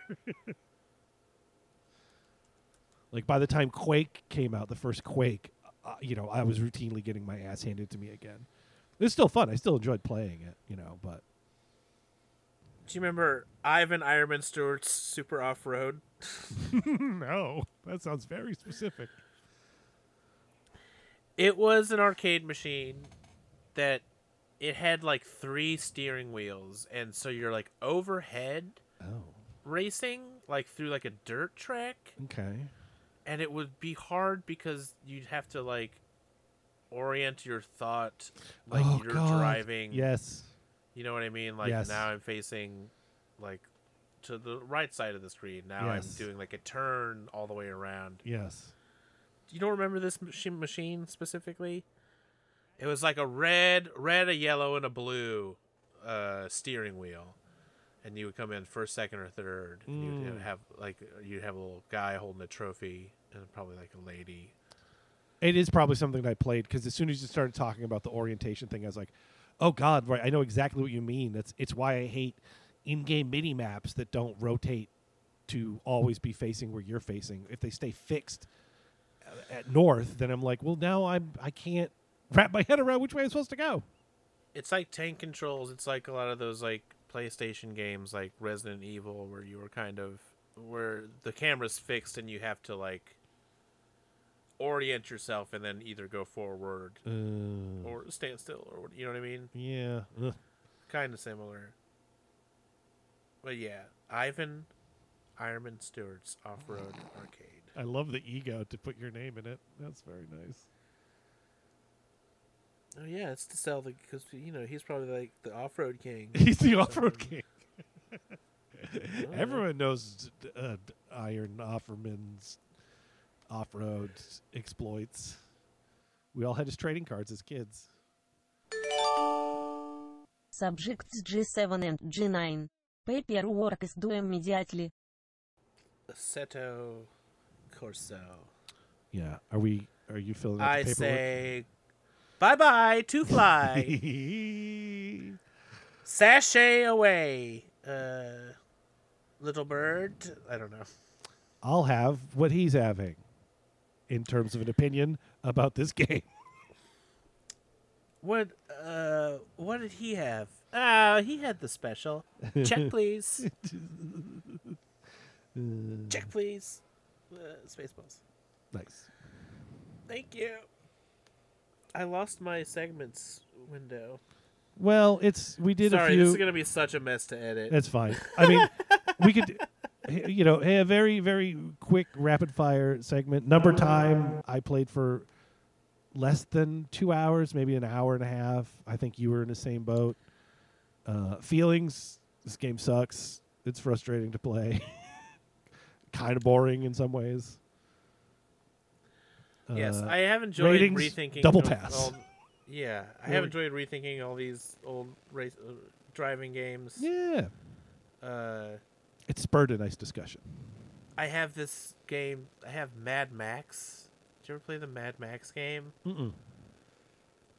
like by the time Quake came out, the first Quake, uh, you know, I was routinely getting my ass handed to me again. It's still fun. I still enjoyed playing it, you know, but Do you remember Ivan Ironman Stewart's Super Off Road? no, that sounds very specific. It was an arcade machine that it had like three steering wheels, and so you're like overhead Oh, racing, like through like a dirt track, okay. and it would be hard because you'd have to like orient your thought like oh, you're God. driving. Yes. You know what I mean? Like Yes. now I'm facing like to the right side of the screen. Now Yes. I'm doing like a turn all the way around. Yes. You don't remember this machine, machine specifically? It was like a red, red, a yellow, and a blue uh, steering wheel, and you would come in first, second, or third. And you'd Mm. have like you'd have a little guy holding a trophy, and probably like a lady. It is probably something that I played because as soon as you started talking about the orientation thing, I was like, "Oh God, right? I know exactly what you mean." That's it's why I hate in-game mini maps that don't rotate to always be facing where you're facing. If they stay fixed uh, at north, then I'm like, "Well, now I'm I can't wrap my head around which way I'm supposed to go." It's like tank controls. It's like a lot of those like PlayStation games, like Resident Evil, where you were kind of where the camera's fixed and you have to like orient yourself and then either go forward Uh, or stand still or what- you know what I mean? yeah. Ugh. Kind of similar. But yeah, Ivan Ironman Stewart's off-road arcade. I love the ego to put your name in it. That's very nice. Oh yeah, it's to sell the because you know he's probably like the off-road king. He's the off-road king. Everyone knows uh, Iron Offerman's off-road exploits. We all had his trading cards as kids. Subjects G7 and G9. Paperwork is due immediately. Assetto Corsa. Yeah. Are we? Are you filling out I the paperwork? say bye bye to fly. Sashay away. Uh, little bird. I don't know. I'll have what he's having in terms of an opinion about this game. What uh what did he have? Uh he had the special. Check please. Check please. Uh, Spaceballs. nice. Thank you. I lost my segments window. Well, it's we did Sorry, a few. this is gonna be such a mess to edit. That's fine. I mean, we could, you know, hey, a very, very quick rapid fire segment. Number time, I played for less than two hours, maybe an hour and a half. I think you were in the same boat. Uh, feelings. This game sucks. It's frustrating to play. kind of boring in some ways. yes, Uh, I have enjoyed ratings, rethinking. double pass. all- yeah, I have enjoyed rethinking all these old race uh, driving games. yeah, Uh, it spurred a nice discussion. I have this game. I have Mad Max. Did you ever play the Mad Max game? Mm-mm.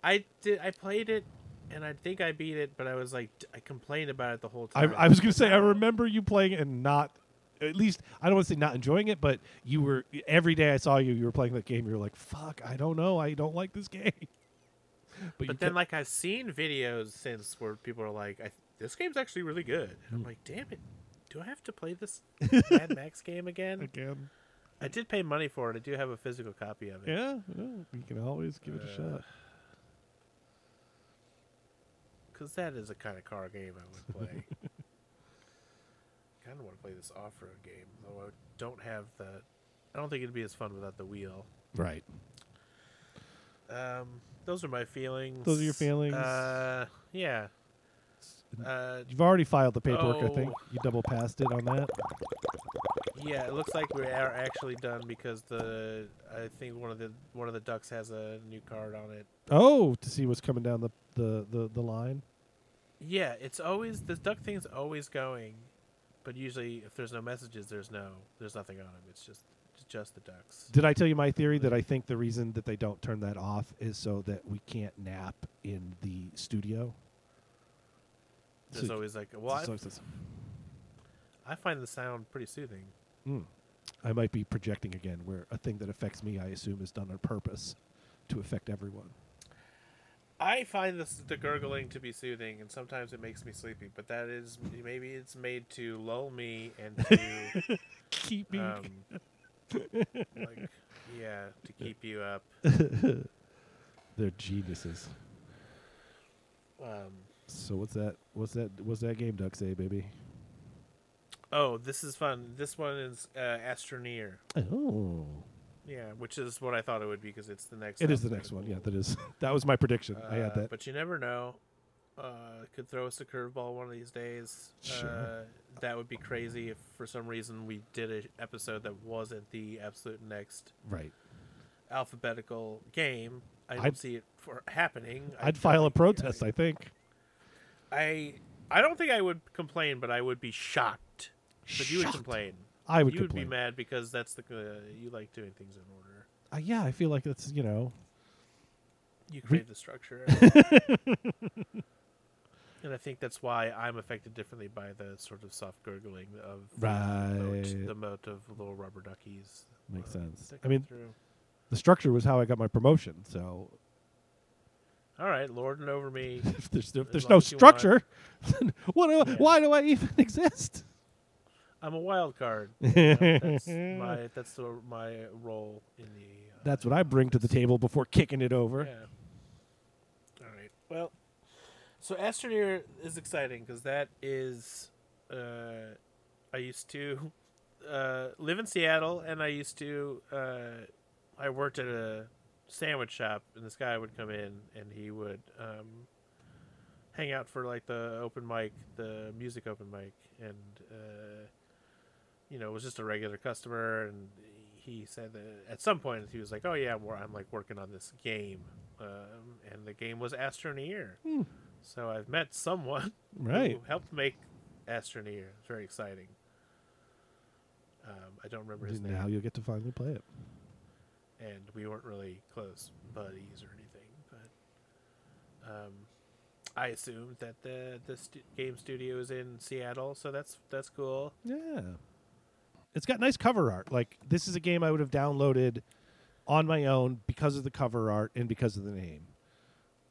I did. I played it, and I think I beat it, but I was like, I complained about it the whole time. I was going to say, I remember you playing it and not, at least, I don't want to say not enjoying it, but you were, every day I saw you, you were playing that game. You were like, fuck, I don't know. I don't like this game. but But then, kept- like, I've seen videos since where people are like, I, "This game's actually really good." And I'm Hmm. like, "Damn it! Do I have to play this Mad Max game again?" again. I did pay money for it. I do have a physical copy of it. Yeah, well, you can always give it a Uh, shot. because that is a kind of car game I would play. I kind of want to play this off-road game, though I don't have the. I don't think it'd be as fun without the wheel. Right. Um, those are my feelings. Those are your feelings? Uh, yeah. Uh, You've already filed the paperwork, I think. Oh. You double passed it on that. yeah. It looks like we are actually done because the I think one of the one of the ducks has a new card on it. Oh, to see what's coming down the the the, the line. Yeah, it's always the duck thing's always going, but usually if there's no messages, there's no there's nothing on them. It's just it's just the ducks. Did I tell you my theory that I think the reason that they don't turn that off is so that we can't nap in the studio? There's So- always like well, I, so I find the sound pretty soothing. Hmm. I might be projecting again, where a thing that affects me, I assume, is done on purpose to affect everyone. I find this the gurgling to be soothing, and sometimes it makes me sleepy. But that is maybe it's made to lull me and to Keep me. um, like yeah to keep you up. They're geniuses. Um, So what's that? What's that? What's that game, Duck say, baby? oh, this is fun. This one is uh, Astroneer. Oh, Yeah, which is what I thought it would be because it's the next. One. It is the next one. Yeah, that is. That was my prediction. I had Uh, that. But you never know. Uh, could throw us a curveball one of these days. Sure. Uh, that would be crazy if for some reason we did an episode that wasn't the absolute next Right. alphabetical game. I don't I'd- see it for happening. I I'd file a protest. I think. I I don't think I would complain, but I would be shocked. But you would Shocked. complain. I would you would complain. be mad because that's the uh, you like doing things in order. Uh, yeah, I feel like that's you know. You crave the structure. and I think that's why I'm affected differently by the sort of soft gurgling of the moat, Right. the moat of little rubber duckies. Makes uh, sense. that I come mean, through. the structure was how I got my promotion. So all right, lording over me. if there's if there's no as you want. structure, what? Do Yeah. Why do I even exist? I'm a wild card. You know, that's my that's the, my role in the. Uh, That's what I bring to the table before kicking it over. Yeah. All right. Well, so Astroneer is exciting because that is. Uh, I used to uh, live in Seattle, and I used to. Uh, I worked at a sandwich shop, and this guy would come in, and he would um, hang out for like the open mic, the music open mic, and uh, you know, was just a regular customer, and he said that at some point he was like, "Oh yeah, I'm, I'm like working on this game," um, and the game was Astroneer. Hmm. So I've met someone Right. who helped make Astroneer. It's very exciting. Um, I don't remember his Now name, you'll get to finally play it. And we weren't really close buddies or anything, but um, I assumed that the the game studio is in Seattle, so that's that's cool. Yeah. It's got nice cover art. Like this is a game I would have downloaded on my own because of the cover art and because of the name.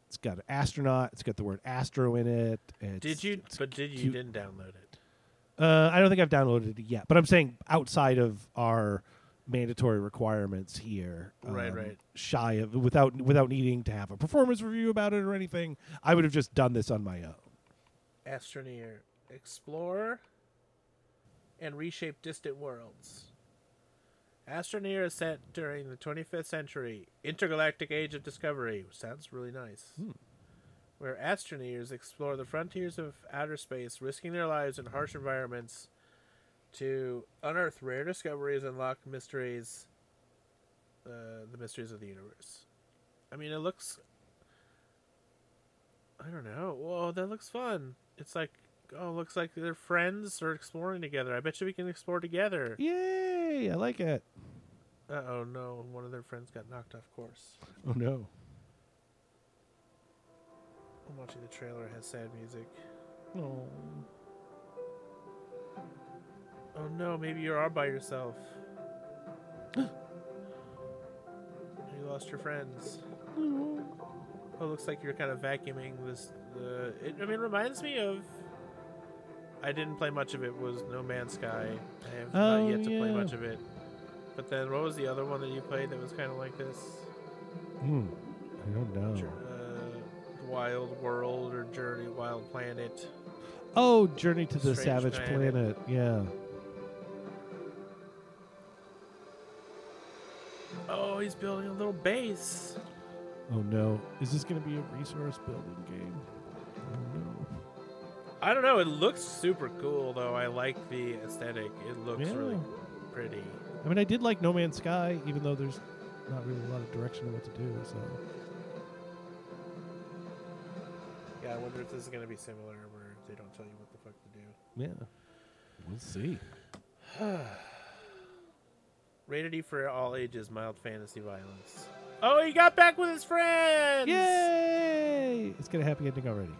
It's got an astronaut. It's got the word astro in it. It's, Did you? But did you cute. didn't download it? Uh, I don't think I've downloaded it yet, but I'm saying outside of our mandatory requirements here, Right, um, right. Shy of without without needing to have a performance review about it or anything, I would have just done this on my own. Astroneer, explore and reshape distant worlds. Astroneer is set during the 25th century, intergalactic age of discovery. Sounds really nice. Hmm. Where astroneers explore the frontiers of outer space, risking their lives in harsh environments to unearth rare discoveries and unlock mysteries, uh, the mysteries of the universe. I mean, it looks. I don't know. Whoa, that looks fun. It's like, oh, looks like they're friends or exploring together. I bet you we can explore together. Yay! I like it. Uh oh, no. One of their friends got knocked off course. Oh no. I'm watching the trailer. It has sad music. Oh. Oh no, maybe you are by yourself. you lost your friends. Oh, looks like you're kind of vacuuming this. It, I mean, it reminds me of. I didn't play much of it. Was No Man's Sky. I have Oh, not yet to play much of it. But then, what was the other one that you played that was kind of like this? Hmm. I don't know. Uh, Wild World or Journey Wild Planet. Oh, Journey to the Strange Savage Planet. Planet. Yeah. Oh, he's building a little base. Oh no. Is this going to be a resource building game? Oh no. I don't know. It looks super cool though. I like the aesthetic. It looks Yeah. really pretty. I mean, I did like No Man's Sky, even though there's not really a lot of direction of what to do. So Yeah, I wonder if this is gonna be similar, where they don't tell you what the fuck to do. yeah, we'll see. Rated E for all ages, mild fantasy violence. Oh, he got back with his friends. Yay! It's got a happy ending already.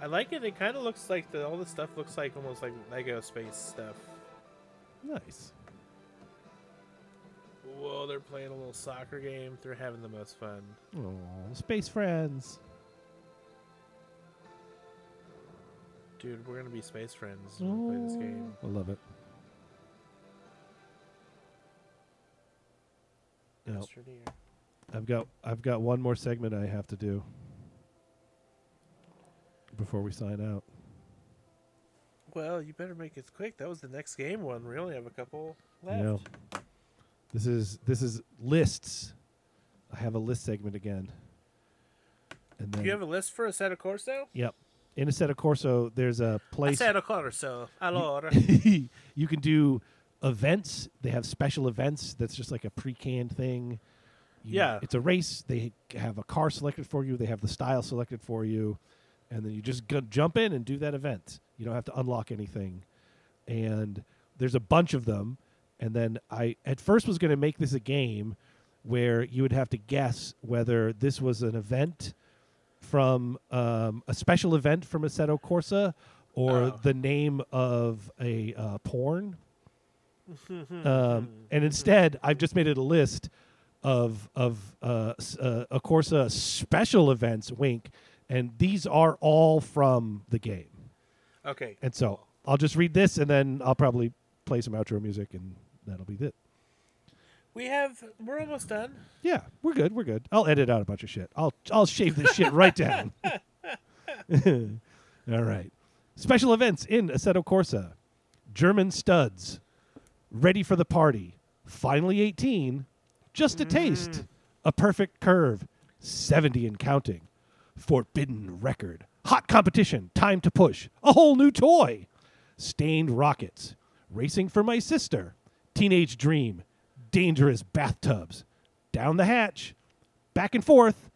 I like it. It kind of looks like the all the stuff looks like almost like Lego space stuff. Nice. Whoa, they're playing a little soccer game. They're having the most fun. Oh, space friends. Dude, we're gonna be space friends when we play this game. I love it. Deer. I've got I've got one more segment I have to do before we sign out. Well, you better make it quick. That was the next game one. We only have a couple left. Know. This is this is lists. I have a list segment again. And Do you have a list for Assetto Corsa? Yep. In Assetto Corsa, there's a place A set of Corso. Allora. you can do events. They have special events that's just like a pre-canned thing. You- Yeah. It's a race. They have a car selected for you. They have the style selected for you. And then you just go, jump in and do that event. You don't have to unlock anything. And there's a bunch of them. And then I at first was going to make this a game where you would have to guess whether this was an event from um, a special event from Assetto Corsa or Oh. the name of a uh, porn. Um, and instead, I've just made it a list of of uh, uh, a Corsa special events. Wink, and these are all from the game. okay. And so I'll just read this, and then I'll probably play some outro music, and that'll be it. We have. We're almost done. Yeah, we're good. We're good. I'll edit out a bunch of shit. I'll I'll shave this shit right down. All right. Special events in Assetto Corsa. German studs. Ready for the party. Finally 18. Just a taste. Mm-hmm. A perfect curve. 70 and counting. Forbidden record. Hot competition. Time to push. A whole new toy. Stained rockets. Racing for my sister. Teenage dream. Dangerous bathtubs. Down the hatch. Back and forth.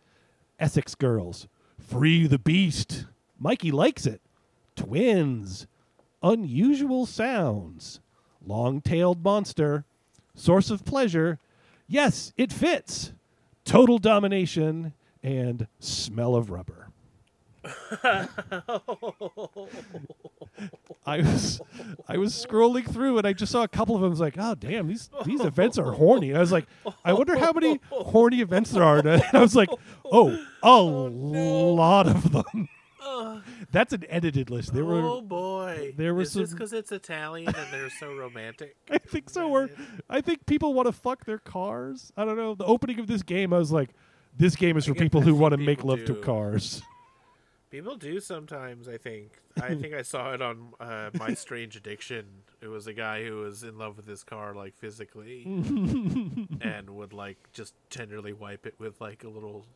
Essex girls. Free the beast. Mikey likes it. Twins. Unusual sounds. Long tailed monster. Source of pleasure. Yes, it fits. Total domination and smell of rubber. I was I was scrolling through and I just saw a couple of them. I was like, oh damn, these these events are horny. And I was like, I wonder how many horny events there are. And I was like, oh, a oh, lot of them. That's an edited list. There oh were boy. there this some- because it's Italian and they're so romantic? I think so. Or I think people want to fuck their cars. I don't know. The opening of this game, I was like, this game is for people who want to make love to cars. People do sometimes. I think. I think I saw it on uh, My Strange Addiction. It was a guy who was in love with his car, like physically, and would like just tenderly wipe it with like a little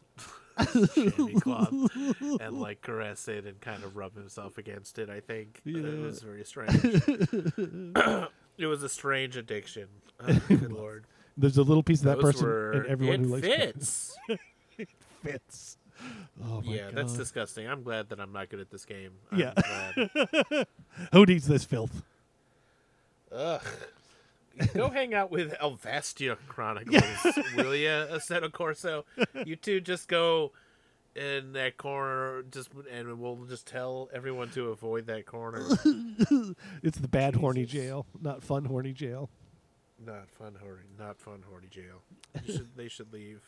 cloth and like caress it and kind of rub himself against it. I think Uh, it was very strange. it was a strange addiction. Oh, good lord. There's a little piece of that Those person were, and everyone it who likes fits. fits. Oh my yeah, god. that's disgusting. I'm glad that I'm not good at this game. I'm Yeah. glad. Who needs this filth? Ugh. Go hang out with Alvastia Chronicles, will ya, Assetto Corsa? You two just go in that corner, just and we'll just tell everyone to avoid that corner. It's the bad horny jail, not fun horny jail. not fun, horny, not fun, horny jail. You should, they should leave.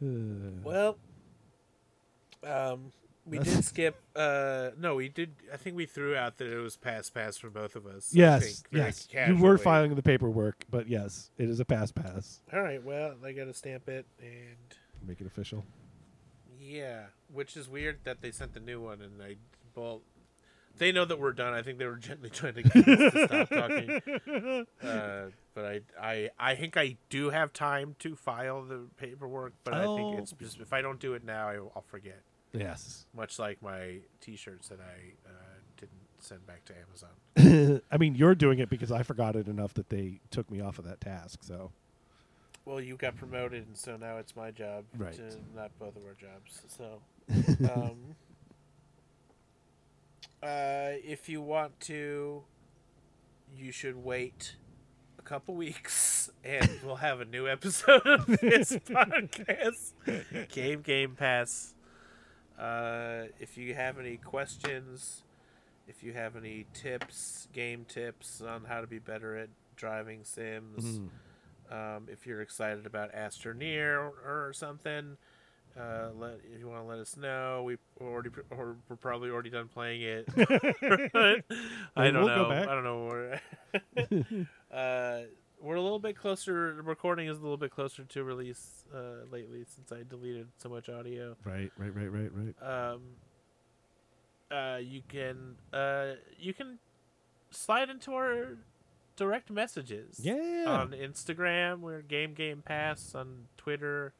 Well, um, We did skip. Uh, no, we did. I think we threw out that it was pass pass for both of us. Yes, think, yes. You were filing the paperwork, but yes, it is a pass pass. All right. Well, I got to stamp it, and Make it official. yeah, which is weird that they sent the new one, and I well, they know that we're done. I think they were gently trying to get us to stop talking. Uh, but I, I, I think I do have time to file the paperwork, but I think Oh. it's just if I don't do it now, I, I'll forget. Yes. Much like my T-shirts that I uh, didn't send back to Amazon. I mean, you're doing it because I forgot it enough that they took me off of that task. So Well, you got promoted, and so now it's my job, Right. to, not both of our jobs. So, um, uh, if you want to, you should wait a couple weeks, and we'll have a new episode of this podcast, Game Game Pass. Uh, if you have any questions, if you have any tips, game tips on how to be better at driving sims. Mhm. Um, if you're excited about Astroneer or, or something, uh, let if you want to let us know. We already or we're probably already done playing it. I don't We'll know. I don't know. uh, we're a little bit closer. The recording is a little bit closer to release uh, lately since I deleted so much audio. right, right, right, right, right. Um, uh, you can uh, you can slide into our direct messages Yeah. on Instagram. We're Game Game Pass on Twitter.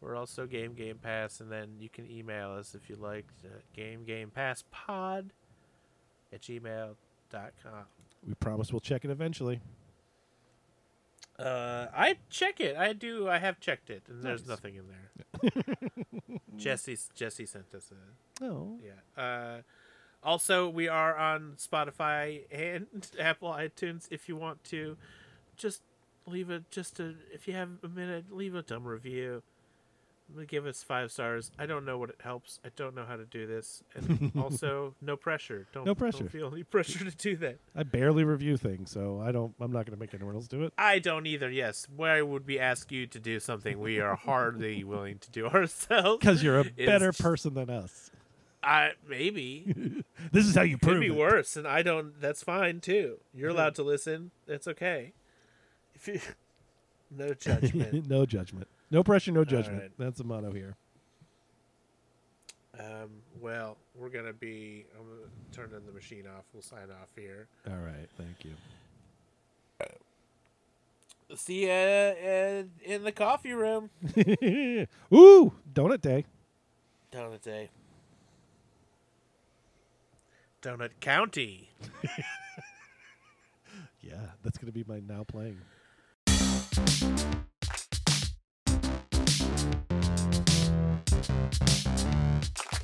We're also Game Game Pass, and then you can email us if you like. Uh, Game Game Pass Pod at gmail.com. we promise we'll check it eventually. Uh, I check it. I do. I have checked it, and there's Nice. nothing in there. Jesse Jesse sent us a Oh. yeah. Uh, also, we are on Spotify and Apple iTunes. If you want to, just leave a just a if you have a minute, leave a dumb review. Give us five stars. I don't know what it helps. I don't know how to do this, and also no pressure. Don't No pressure. Don't feel any pressure to do that. I barely review things, so I don't. I'm not going to make anyone else do it. I don't either. Yes, where would we ask you to do something we are hardly willing to do ourselves? Because you're a better just- person than us. I maybe This is how you could prove be it. Could be worse, and I don't. That's fine too. You're allowed to listen. It's okay. If you, no judgment. no judgment. No pressure, no judgment. right. That's the motto here. um, well, we're gonna be. I'm gonna turn the machine off. We'll sign off here. All right. Thank you. See you uh, in the coffee room. Ooh, donut day. Donut day. Donut County. Yeah, that's going to be my now playing. Uh,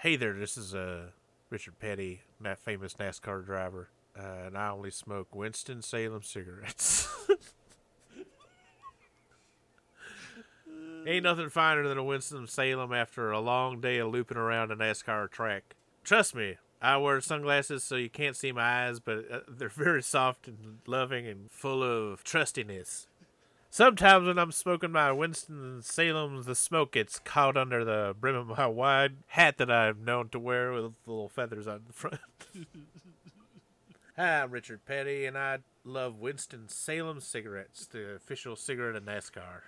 hey there, this is uh, Richard Petty, that famous NASCAR driver, uh, and I only smoke Winston Salem cigarettes. Ain't nothing finer than a Winston Salem after a long day of looping around a NASCAR track. Trust me, I wear sunglasses so you can't see my eyes, but uh, they're very soft and loving and full of trustiness. Sometimes when I'm smoking my Winston Salem, the smoke gets caught under the brim of my wide hat that I'm known to wear with little feathers on the front. Hi, I'm Richard Petty, and I love Winston Salem cigarettes, the official cigarette of NASCAR.